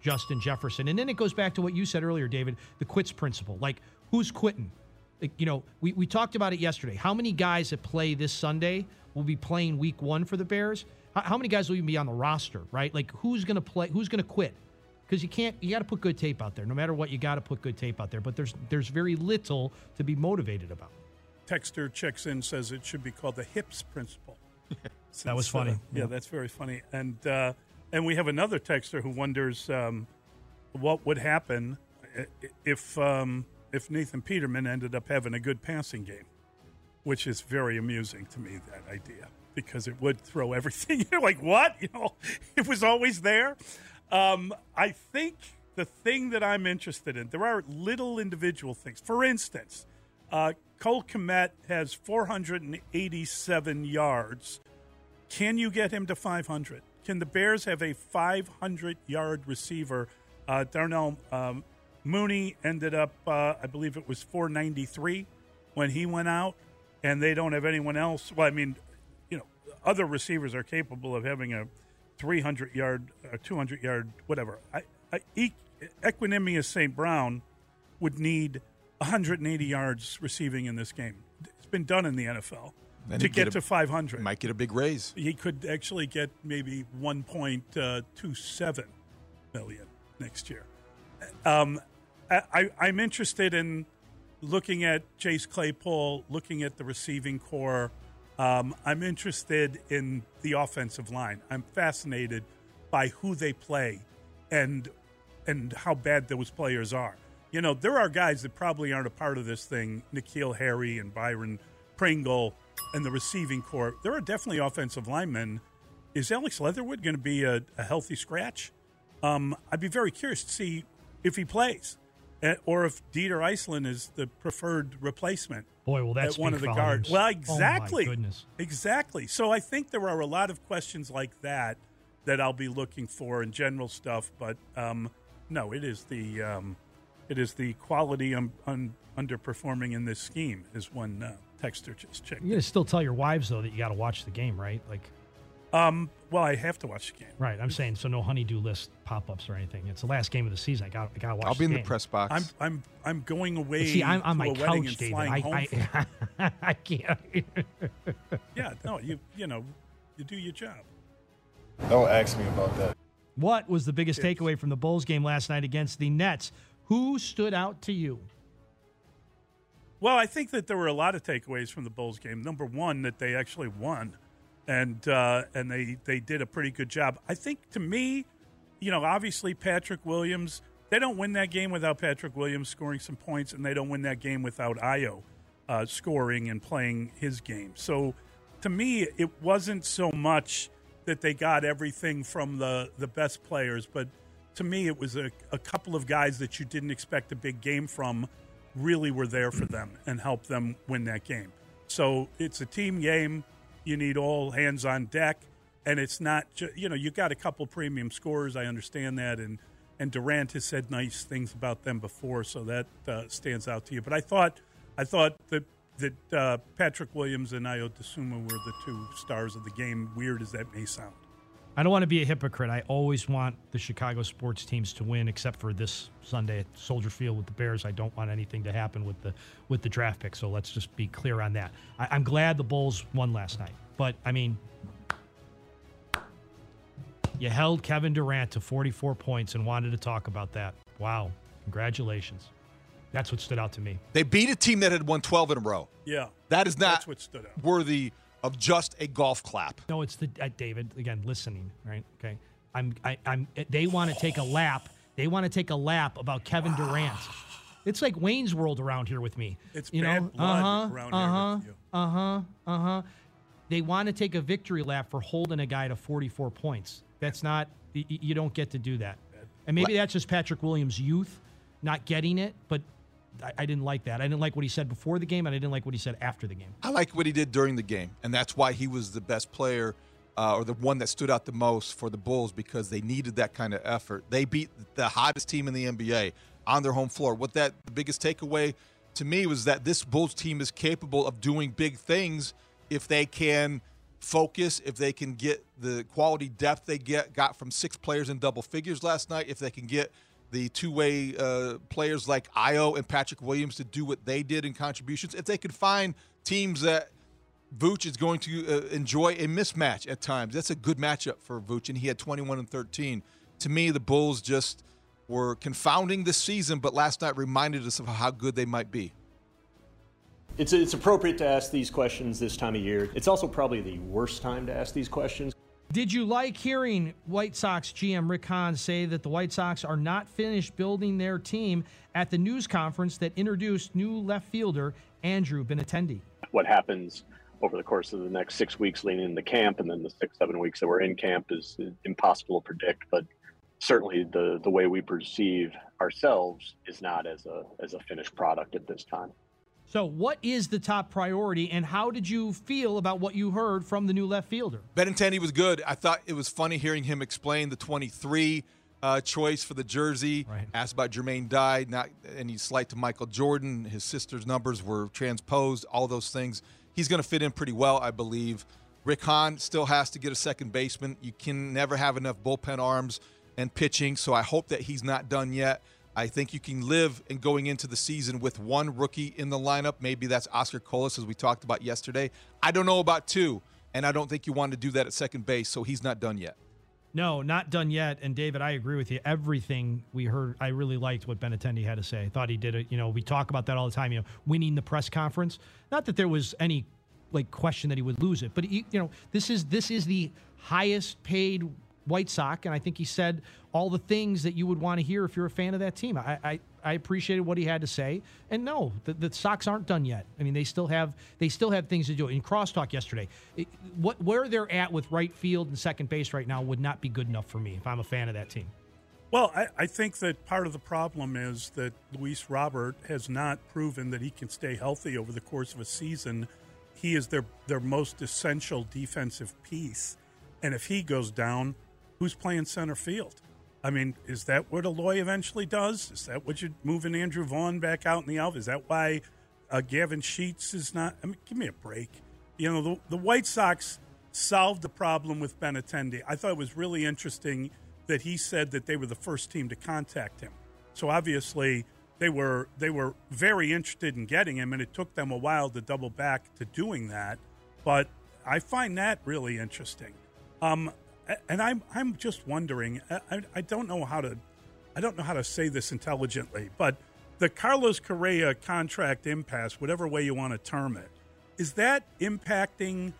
Justin Jefferson? And then it goes back to what you said earlier, David, the quits principle. Like, who's quitting? Like, you know, we, we talked about it yesterday. How many guys that play this Sunday will be playing week one for the Bears? How, how many guys will even be on the roster, right? Like, who's going to play? Who's going to quit? Because you can't, you got to put good tape out there. No matter what, you got to put good tape out there. But there's there's very little to be motivated about. Texter checks in says it should be called the hips principle. That was funny. uh, yeah, Yeah. that's very funny. And uh, and we have another texter who wonders um, what would happen if um, if Nathan Peterman ended up having a good passing game, which is very amusing to me. That idea because it would throw everything. You're like, what? You know, it was always there. Um, I think the thing that I'm interested in, there are little individual things. For instance, uh, Cole Kmet has 487 yards. Can you get him to 500? Can the Bears have a 500 yard receiver? Uh, Darnell um, Mooney ended up, uh, I believe it was 493 when he went out, and they don't have anyone else. Well, I mean, you know, other receivers are capable of having a 300 yard, or 200 yard, whatever. I, I, e- Equanimeous St. Brown would need 180 yards receiving in this game. It's been done in the NFL Then to get, get a- to 500. Might get a big raise. He could actually get maybe 1.27 million next year. Um, I, I'm interested in looking at Chase Claypool, looking at the receiving core. Um, I'm interested in the offensive line. I'm fascinated by who they play and and how bad those players are. You know, there are guys that probably aren't a part of this thing. N'Keal Harry and Byron Pringle and the receiving core. There are definitely offensive linemen is Alex Leatherwood going to be a, a healthy scratch? Um, I'd be very curious to see if he plays, eh, or if Dieter Eiselen is the preferred replacement. Boy, will that at one of the guards. Well, Oh, my exactly. goodness. Exactly. So I think there are a lot of questions like that that I'll be looking for in general stuff. But um, no, it is the um, it is the quality um, un, underperforming in this scheme. Is one uh, texter just checked. You're gonna still tell your wives though that you got to watch the game, right? Like, Um, well, I have to watch the game. right? I'm saying so. No honeydew list pop-ups or anything. It's the last game of the season. I got. I got to watch. I'll be in the press box. I'm I'm I'm going away. See, I'm on to my couch, David. flying I, I, I can't. yeah, no, you you know, you do your job. Don't ask me about that. What was the biggest takeaway from the Bulls game last night against the Nets? Who stood out to you? Well, I think that there were a lot of takeaways from the Bulls game. Number one, that they actually won, and uh, and they they did a pretty good job. I think to me, you know, obviously Patrick Williams. They don't win that game without Patrick Williams scoring some points, and they don't win that game without Ayo uh, scoring and playing his game. So, to me, it wasn't so much that they got everything from the the best players, but to me, it was a, a couple of guys that you didn't expect a big game from really were there for them and helped them win that game. So it's a team game. You need all hands on deck, and it's not ju- you know you got a couple premium scorers. I understand that, and and Durant has said nice things about them before, so that uh, stands out to you. But I thought I thought that that uh, Patrick Williams and Ayo Dosunmu were the two stars of the game. Weird as that may sound. I don't want to be a hypocrite. I always want the Chicago sports teams to win, except for this Sunday at Soldier Field with the Bears. I don't want anything to happen with the with the draft pick. So let's just be clear on that. I, I'm glad the Bulls won last night, but I mean, you held Kevin Durant to 44 points and wanted to talk about that. Wow, congratulations. That's what stood out to me. They beat a team that had won 12 in a row. Yeah, That is not That's what stood out. worthy of just a golf clap. No, it's the uh, David again. Listening, right? Okay. I'm. I, I'm. They want to take a lap. They want to take a lap about Kevin Durant. It's like Wayne's World around here with me. It's you bad know. blood uh-huh, around here uh-huh, with you. Uh huh. Uh huh. They want to take a victory lap for holding a guy to 44 points. That's not. y- y- You don't get to do that. And maybe that's just Patrick Williams' youth not getting it. But I, I didn't like that. I didn't like what he said before the game, and I didn't like what he said after the game. I like what he did during the game, and that's why he was the best player uh, or the one that stood out the most for the Bulls because they needed that kind of effort. They beat the hottest team in the NBA on their home floor. What that the biggest takeaway to me was that this Bulls team is capable of doing big things if they can focus, if they can get the quality depth they get got from six players in double figures last night, if they can get the two-way uh, players like Ayo and Patrick Williams to do what they did in contributions, if they could find teams that Vooch is going to uh, enjoy a mismatch at times. That's a good matchup for Vooch, and he had 21 and 13. To me, the Bulls just were confounding this season, but last night reminded us of how good they might be. It's, it's appropriate to ask these questions this time of year. It's also probably the worst time to ask these questions. Did you like hearing White Sox GM Rick Hahn say that the White Sox are not finished building their team at the news conference that introduced new left fielder Andrew Benintendi? What happens over the course of the next six weeks leading into camp and then the six, seven weeks that we're in camp is impossible to predict. But certainly the, the way we perceive ourselves is not as a, as a finished product at this time. So, what is the top priority, and how did you feel about what you heard from the new left fielder? Benintendi was good. I thought it was funny hearing him explain the 23 uh, choice for the jersey. Asked about Jermaine Dye, not any slight to Michael Jordan. His sister's numbers were transposed. All those things. He's going to fit in pretty well, I believe. Rick Hahn still has to get a second baseman. You can never have enough bullpen arms and pitching, so I hope that he's not done yet. I think you can live in going into the season with one rookie in the lineup. Maybe that's Oscar Colas, as we talked about yesterday. I don't know about two, and I don't think you want to do that at second base, so he's not done yet. No, not done yet. And David, I agree with you. Everything we heard, I really liked what Benintendi had to say. I thought he did it. You know, we talk about that all the time. You know, winning the press conference. Not that there was any like question that he would lose it, but he, you know, this is this is the highest paid White Sox, and I think he said all the things that you would want to hear if you're a fan of that team. I, I, I appreciated what he had to say, and no, the, the Sox aren't done yet. I mean, they still have they still have things to do. In crosstalk yesterday, it, what where they're at with right field and second base right now would not be good enough for me if I'm a fan of that team. Well, I, I think that part of the problem is that Luis Robert has not proven that he can stay healthy over the course of a season. He is their their most essential defensive piece, and if he goes down, who's playing center field? I mean, is that what Eloy eventually does? Is that what you're moving Andrew Vaughn back out in the outfield? Is that why uh, Gavin Sheets is not? I mean, give me a break. You know, the, the White Sox solved the problem with Benintendi. I thought it was really interesting that he said that they were the first team to contact him. So obviously they were they were very interested in getting him, and it took them a while to double back to doing that. But I find that really interesting. Um, and I'm I'm just wondering. I, I don't know how to I don't know how to say this intelligently, but the Carlos Correa contract impasse, whatever way you want to term it, is that impacting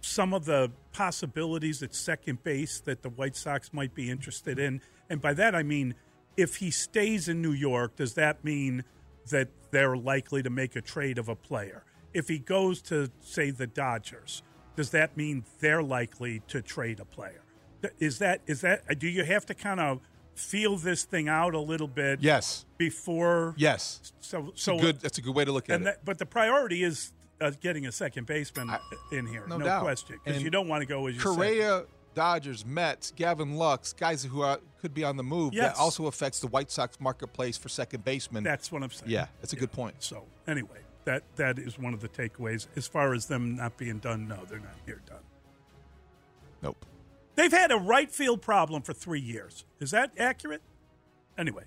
some of the possibilities at second base that the White Sox might be interested in? And by that I mean, if he stays in New York, does that mean that they're likely to make a trade of a player? If he goes to, say, the Dodgers, does that mean they're likely to trade a player? Is that is that do you have to kind of feel this thing out a little bit? Yes. Before yes. So so a good. That's a good way to look at and it. that, but the priority is uh, getting a second baseman in here, no no, question, because you don't want to go as you said. Correa, Dodgers, Mets, Gavin Lux, guys who are, could be on the move. Yes. That also affects the White Sox marketplace for second baseman. That's what I'm saying. Yeah, that's a good point. So anyway, that that is one of the takeaways. As far as them not being done, no, they're not near done. Nope. They've had a right field problem for three years. Is that accurate? Anyway,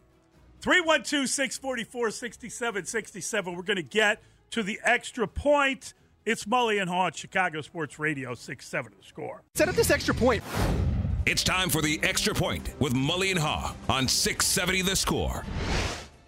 312 644 6767. We're going to get to the extra point. It's Mully and Haugh at Chicago Sports Radio, 6 7 the score. Set up this extra point. It's time for the extra point with Mully and Haugh on 670 The Score.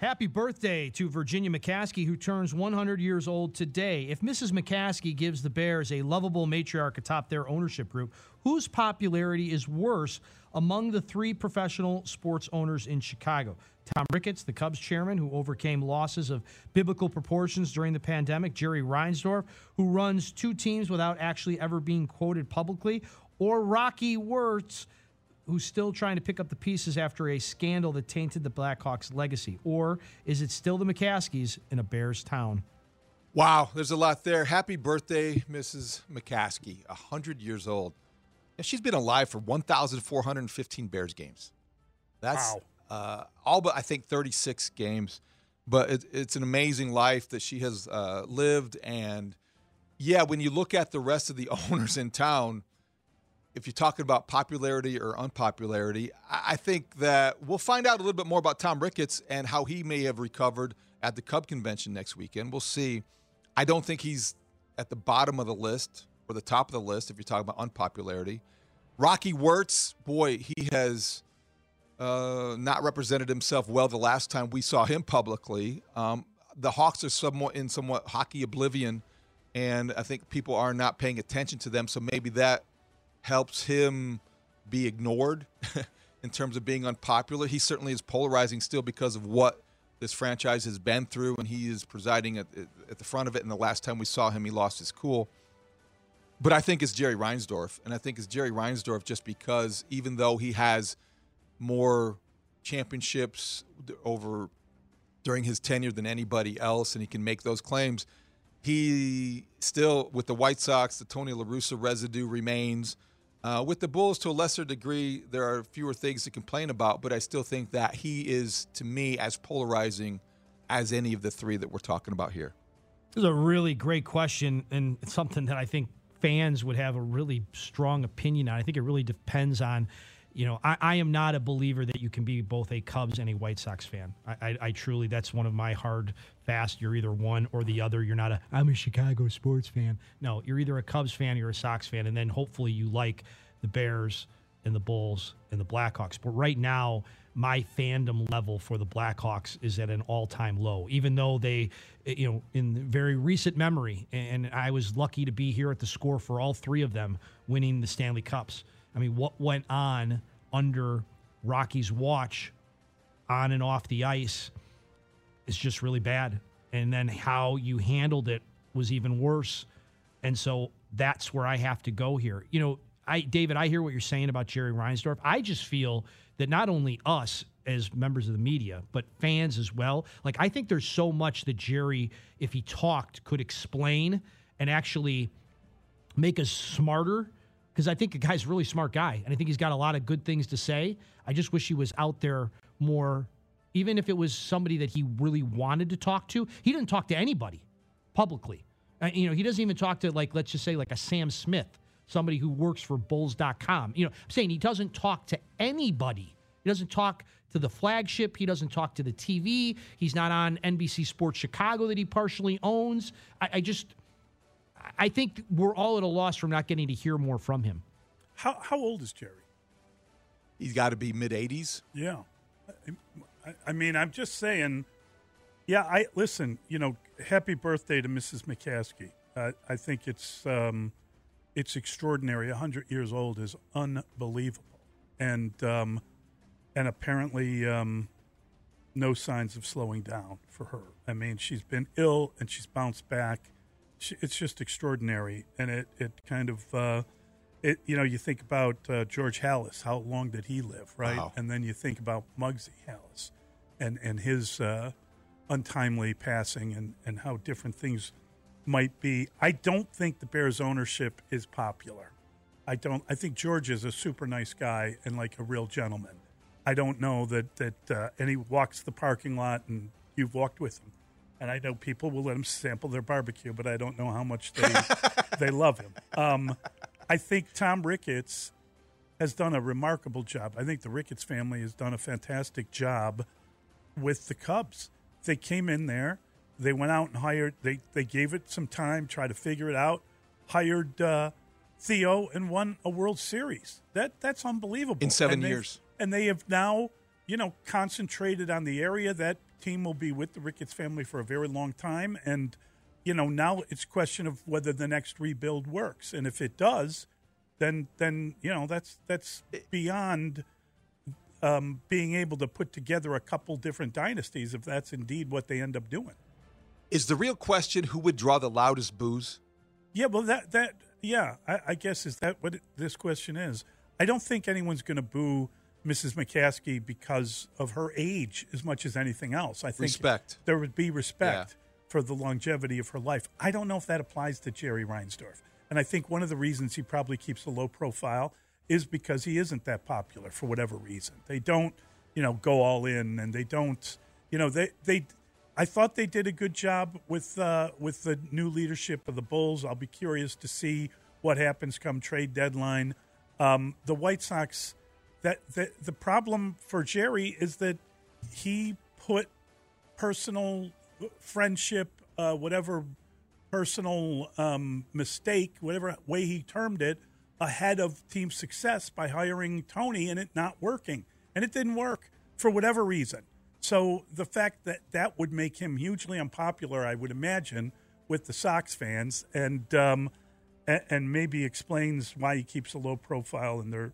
Happy birthday to Virginia McCaskey, who turns 100 years old today. If Mrs. McCaskey gives the Bears a lovable matriarch atop their ownership group, whose popularity is worse among the three professional sports owners in Chicago? Tom Ricketts, the Cubs chairman, who overcame losses of biblical proportions during the pandemic, Jerry Reinsdorf, who runs two teams without actually ever being quoted publicly, or Rocky Wirtz, who's still trying to pick up the pieces after a scandal that tainted the Blackhawks' legacy? Or is it still the McCaskeys in a Bears town? Wow, there's a lot there. Happy birthday, Mrs. McCaskey, 100 years old. And she's been alive for 1,415 Bears games. That's uh, all but, I think, 36 games. But it, it's an amazing life that she has uh, lived. And yeah, when you look at the rest of the owners in town, if you're talking about popularity or unpopularity, I think that we'll find out a little bit more about Tom Ricketts and how he may have recovered at the Cub convention next weekend. We'll see. I don't think he's at the bottom of the list or the top of the list if you're talking about unpopularity. Rocky Wirtz, boy, he has uh, not represented himself well the last time we saw him publicly. Um, the Hawks are somewhat in somewhat hockey oblivion, and I think people are not paying attention to them. So maybe that helps him be ignored in terms of being unpopular. He certainly is polarizing still because of what this franchise has been through, and he is presiding at, at the front of it. And the last time we saw him, he lost his cool. But I think it's Jerry Reinsdorf, and I think it's Jerry Reinsdorf just because even though he has more championships over during his tenure than anybody else, and he can make those claims, he still, with the White Sox, the Tony La Russa residue remains. Uh, with the Bulls, to a lesser degree, there are fewer things to complain about, but I still think that he is, to me, as polarizing as any of the three that we're talking about here. This is a really great question, and something that I think fans would have a really strong opinion on. I think it really depends on, you know, I, I am not a believer that you can be both a Cubs and a White Sox fan. I, I, I truly, that's one of my hard, fast. You're either one or the other. You're not a, I'm a Chicago sports fan. No, you're either a Cubs fan or you're a Sox fan, and then hopefully you like the Bears and the Bulls and the Blackhawks. But right now, my fandom level for the Blackhawks is at an all-time low. Even though they, eh, you know, in very recent memory, and I was lucky to be here at the score for all three of them winning the Stanley Cups. I mean, what went on under Rocky's watch on and off the ice is just really bad. And then how you handled it was even worse. And so that's where I have to go here. You know, I David, I hear what you're saying about Jerry Reinsdorf. I just feel that not only us as members of the media, but fans as well. Like I think there's so much that Jerry, if he talked, could explain and actually make us smarter. Because I think the guy's a really smart guy, and I think he's got a lot of good things to say. I just wish he was out there more, even if it was somebody that he really wanted to talk to. He didn't talk to anybody publicly. Uh, you know, he doesn't even talk to like let's just say like a Sam Smith, somebody who works for Bulls.com. You know, I'm saying he doesn't talk to anybody. He doesn't talk to the flagship. He doesn't talk to the TV. He's not on NBC Sports Chicago that he partially owns. I, I just, I think we're all at a loss from not getting to hear more from him. How how old is Jerry? He's got to be mid 80s. Yeah, I, I mean, I'm just saying. Yeah, I listen. You know, happy birthday to Mrs. McCaskey. Uh, I think it's um, it's extraordinary. hundred years old is unbelievable, and um, and apparently um, no signs of slowing down for her. I mean, she's been ill and she's bounced back. It's just extraordinary, and it it kind of. Uh, it, you know, you think about uh, George Halas. How long did he live, right? Wow. And then you think about Muggsy Halas, and and his uh, untimely passing, and and how different things might be. I don't think the Bears ownership is popular. I don't. I think George is a super nice guy and like a real gentleman. I don't know that that uh, and he walks the parking lot, and you've walked with him. And I know people will let him sample their barbecue, but I don't know how much they they love him. Um, I think Tom Ricketts has done a remarkable job. I think the Ricketts family has done a fantastic job with the Cubs. They came in there, they went out and hired. They they gave it some time, tried to figure it out. Hired uh, Theo and won a World Series. That that's unbelievable. In seven And years. and they have now, you know, concentrated on the area. That team will be with the Ricketts family for a very long time, and you know, now it's a question of whether the next rebuild works, and if it does, then then you know that's that's beyond um, being able to put together a couple different dynasties if that's indeed what they end up doing. Is the real question who would draw the loudest booze? Yeah, well, that that yeah, I, I guess is that what it, this question is. I don't think anyone's going to boo Mrs. McCaskey because of her age as much as anything else. I think Respect. there would be respect for the longevity of her life. I don't know if that applies to Jerry Reinsdorf, and I think one of the reasons he probably keeps a low profile is because he isn't that popular for whatever reason. They don't, you know, go all in, and they don't, you know, they they. I thought they did a good job with uh, with the new leadership of the Bulls. I'll be curious to see what happens come trade deadline. Um, the White Sox. That the, the problem for Jerry is that he put personal friendship, uh, whatever personal um, mistake, whatever way he termed it, ahead of team success by hiring Tony and it not working. And it didn't work for whatever reason. So the fact that that would make him hugely unpopular, I would imagine, with the Sox fans, and um, and, maybe explains why he keeps a low profile and they're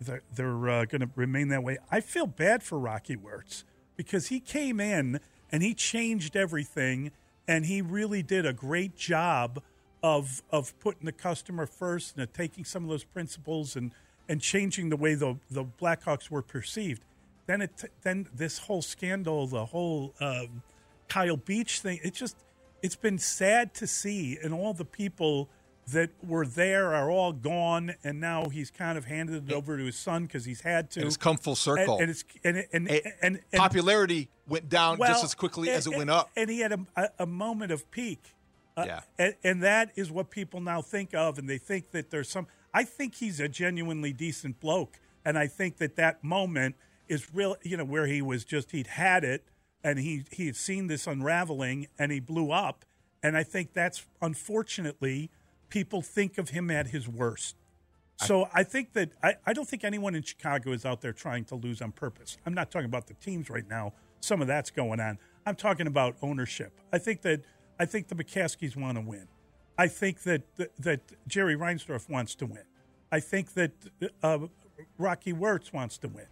they're, they're uh, going to remain that way. I feel bad for Rocky Wirtz because he came in and he changed everything, and he really did a great job of of putting the customer first and taking some of those principles and and changing the way the the Blackhawks were perceived. Then it then this whole scandal, the whole um, Kyle Beach thing, it just it's been sad to see, and all the people that were there are all gone, and now he's kind of handed it over to his son because he's had to. And it's come full circle. and, and it's and and, and, and, Popularity went down well, just as quickly as it went up. And he had a, a, a moment of peak. Uh, Yeah. And, and that is what people now think of, and they think that there's some. I think he's a genuinely decent bloke, and I think that that moment is real. You know, where he was just he'd had it, and he he had seen this unraveling, and he blew up. And I think that's unfortunately people think of him at his worst. So I think that I, I don't think anyone in Chicago is out there trying to lose on purpose. I'm not talking about the teams right now. Some of that's going on. I'm talking about ownership. I think that I think the McCaskeys want to win. I think that that, that Jerry Reinsdorf wants to win. I think that uh, Rocky Wirtz wants to win.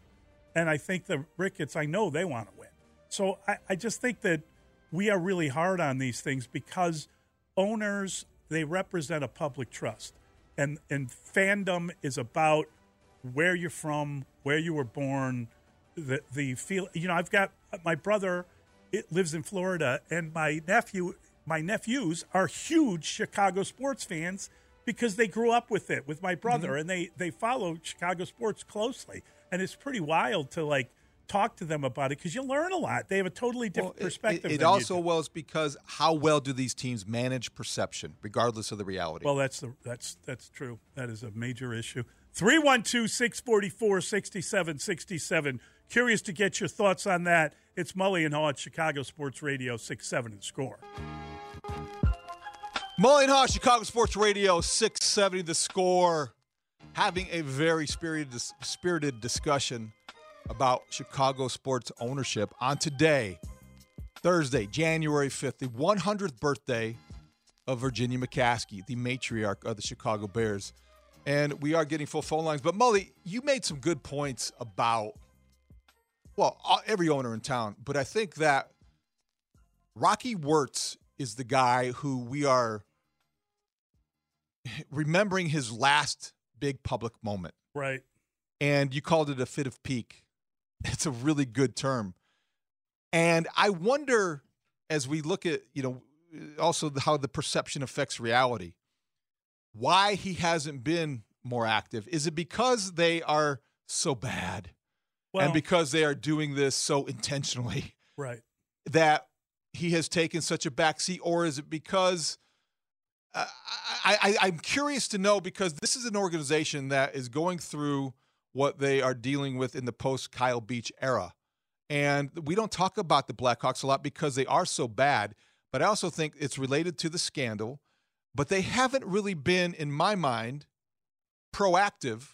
And I think the Ricketts, I know they want to win. So I, I just think that we are really hard on these things because owners, they represent a public trust. And, and fandom is about where you're from, where you were born, the, the feel. You know, I've got my brother it lives in Florida, and my nephew, my nephews are huge Chicago sports fans because they grew up with it with my brother, Mm-hmm. and they they follow Chicago sports closely, and it's pretty wild to like talk to them about it because you learn a lot. They have a totally different It- perspective. It, it also do. was because how well do these teams manage perception, regardless of the reality? Well, that's the that's that's true. That is a major issue. 312-644-6767. Curious to get your thoughts on that. It's Mully and Haugh at Chicago Sports Radio six 67 and score. Mully and Haugh, Chicago Sports Radio, 670 the score, having a very spirited, spirited discussion about Chicago sports ownership on today, Thursday, January 5th, the 100th birthday of Virginia McCaskey, the matriarch of the Chicago Bears. And we are getting full phone lines. But Mully, you made some good points about, well, every owner in town, but I think that Rocky Wirtz is the guy who we are remembering his last big public moment. Right. And you called it a fit of pique. It's a really good term. And I wonder as we look at, you know, also how the perception affects reality, why he hasn't been more active. Is it because they are so bad? Well- and because they are doing this so intentionally? Right. that he has taken such a backseat, or is it because uh, I, I, I'm curious to know because this is an organization that is going through what they are dealing with in the post Kyle Beach era. And we don't talk about the Blackhawks a lot because they are so bad, but I also think it's related to the scandal. But they haven't really been, in my mind, proactive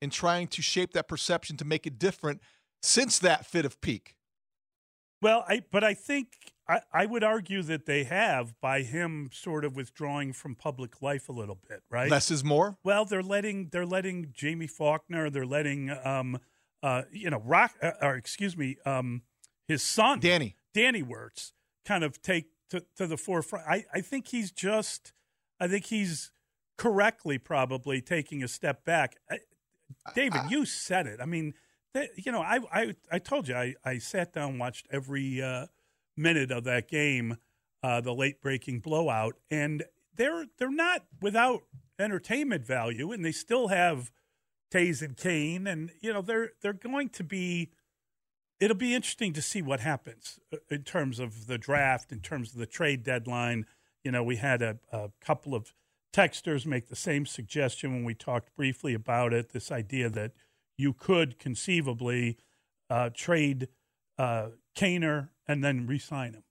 in trying to shape that perception to make it different since that fit of pique. Well, I but I think I, I would argue that they have by him sort of withdrawing from public life a little bit, right? Less is more. Well, they're letting they're letting Jaime Faulkner, they're letting um uh you know Rock uh, or excuse me um his son Danny Danny Wirtz kind of take to, to the forefront. I I think he's just I think he's correctly probably taking a step back. I, David, you said it. I mean, that, you know, I, I I told you I, I sat down, watched every uh, minute of that game, uh, the late breaking blowout, and they're they're not without entertainment value, and they still have Toews and Kane, and you know they're they're going to be. It'll be interesting to see what happens uh, in terms of the draft, in terms of the trade deadline. You know, we had a, a couple of texters make the same suggestion when we talked briefly about it. This idea that you could conceivably uh, trade uh, Kaner and then re-sign him.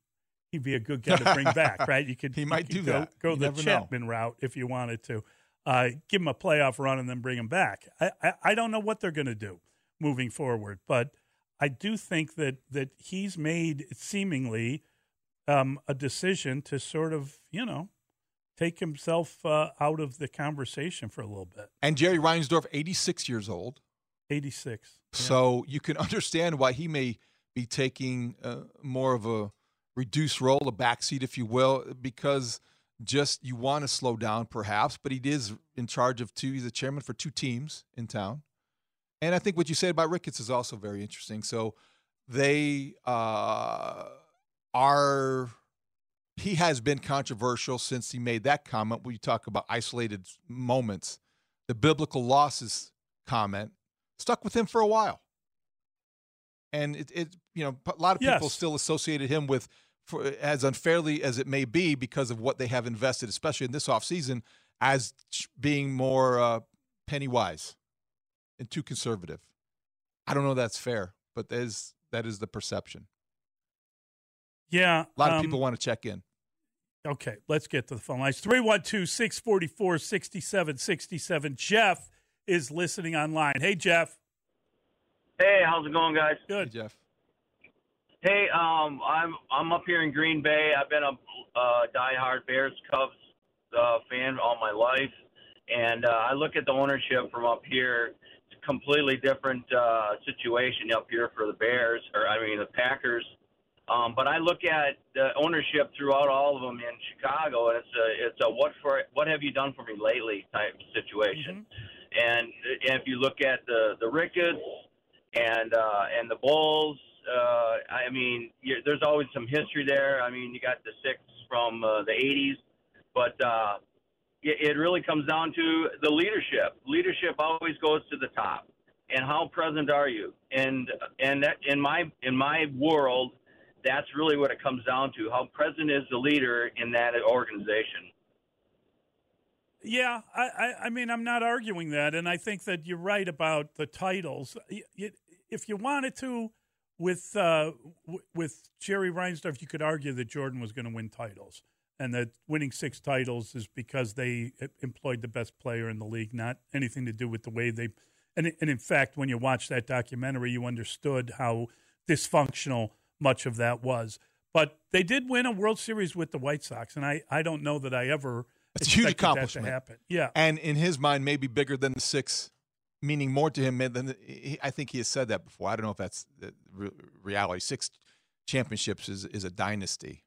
He'd be a good guy to bring back, right? You could He might could do go, that. Go You the never know. Chapman route if you wanted to. Uh, give him a playoff run and then bring him back. I, I, I don't know what they're going to do moving forward, but I do think that that he's made seemingly um, a decision to sort of you know take himself uh, out of the conversation for a little bit. And Jerry Reinsdorf, 86 years old. 86. So you can understand why he may be taking uh, more of a reduced role, a backseat, if you will, because just you want to slow down perhaps, but he is in charge of two. He's a chairman for two teams in town. And I think what you said about Ricketts is also very interesting. So they uh, are, he has been controversial since he made that comment you talk about isolated moments. The biblical losses comment stuck with him for a while. And it, it you know, a lot of people Yes. still associated him with, for, as unfairly as it may be, because of what they have invested, especially in this offseason, as being more uh, penny wise and too conservative. I don't know that's fair, but that is that is the perception. Yeah. A lot of um, people want to check in. Okay, let's get to the phone lines. 312 644 6767. Jeff is listening online. Hey, Jeff. Hey, how's it going, guys? Good, Jeff. Hey, um, I'm I'm up here in Green Bay. I've been a uh, diehard Bears Cubs uh, fan all my life, and uh, I look at the ownership from up here. It's a completely different uh, situation up here for the Bears, or I mean the Packers. Um, but I look at the ownership throughout all of them in Chicago, and it's a it's a what for what have you done for me lately type situation. And, and if you look at the the Ricketts and uh, and the Bulls, uh, I mean, there's always some history there. I mean, you got the six from uh, the '80s, but uh, it, it really comes down to the leadership. Leadership always goes to the top, and how present are you? And and that, in my in my world, that's really what it comes down to. How present is the leader in that organization? Yeah, I, I, I mean, I'm not arguing that, and I think that you're right about the titles. If you wanted to, with uh, with Jerry Reinsdorf, you could argue that Jordan was going to win titles, and that winning six titles is because they employed the best player in the league, not anything to do with the way they. And and in fact, when you watch that documentary, you understood how dysfunctional much of that was. But they did win a World Series with the White Sox, and I, I don't know that I ever It's a huge accomplishment. to happen. Yeah, And in his mind, maybe bigger than the six, meaning more to him than the, he, I think he has said that before. I don't know if that's re- reality. Six championships is, is a dynasty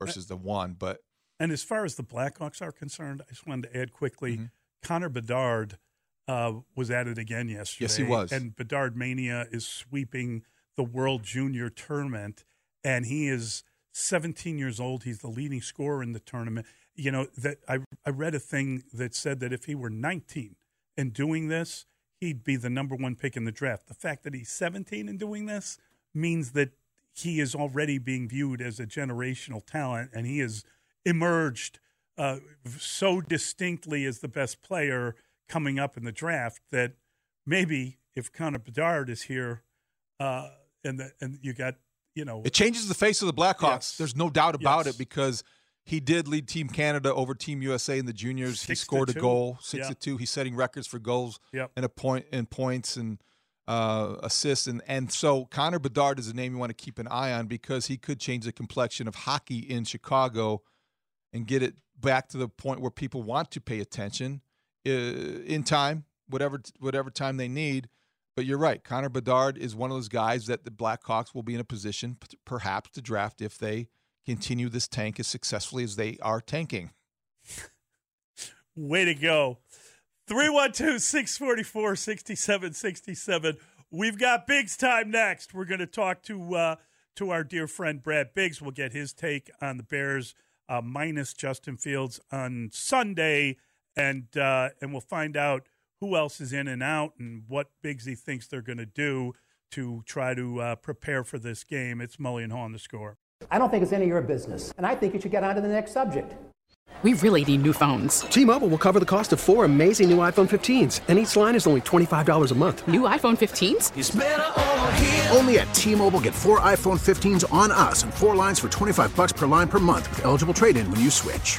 versus the one, but And as far as the Blackhawks are concerned, I just wanted to add quickly Mm-hmm. Connor Bedard uh, was at it again yesterday. Yes, he was. And Bedard Mania is sweeping the World Junior Tournament, and he is 17 years old. He's the leading scorer in the tournament. You know, that I, I read a thing that said that if he were 19 and doing this, he'd be the number one pick in the draft. The fact that he's 17 and doing this means that he is already being viewed as a generational talent, and he has emerged uh, so distinctly as the best player coming up in the draft that maybe if Connor Bedard is here, uh, and the, and you got you know it changes the face of the Blackhawks. Yes. There's no doubt about Yes. it because he did lead Team Canada over Team USA in the juniors. he Six to scored a goal, six Yeah. to two. He's setting records for goals Yep. and a point and points and uh, assists. And and so Connor Bedard is a name you want to keep an eye on because he could change the complexion of hockey in Chicago and get it back to the point where people want to pay attention uh, in time, whatever whatever time they need. But you're right. Connor Bedard is one of those guys that the Blackhawks will be in a position, perhaps, to draft if they continue this tank as successfully as they are tanking. Way to go. 312 644 6767. We've got Biggs time next. We're going to talk to uh, to our dear friend Brad Biggs. We'll get his take on the Bears uh, minus Justin Fields on Sunday, and uh, and we'll find out who else is in and out and what Biggsy thinks they're going to do to try to uh, prepare for this game. It's Mully and Haugh on the score. I don't think it's any of your business. And I think you should get on to the next subject. We really need new phones. T-Mobile will cover the cost of four amazing new iPhone 15s, and each line is only $25 a month. New iPhone 15s? Only at T-Mobile get four iPhone 15s on us and four lines for 25 bucks per line per month with eligible trade-in when you switch.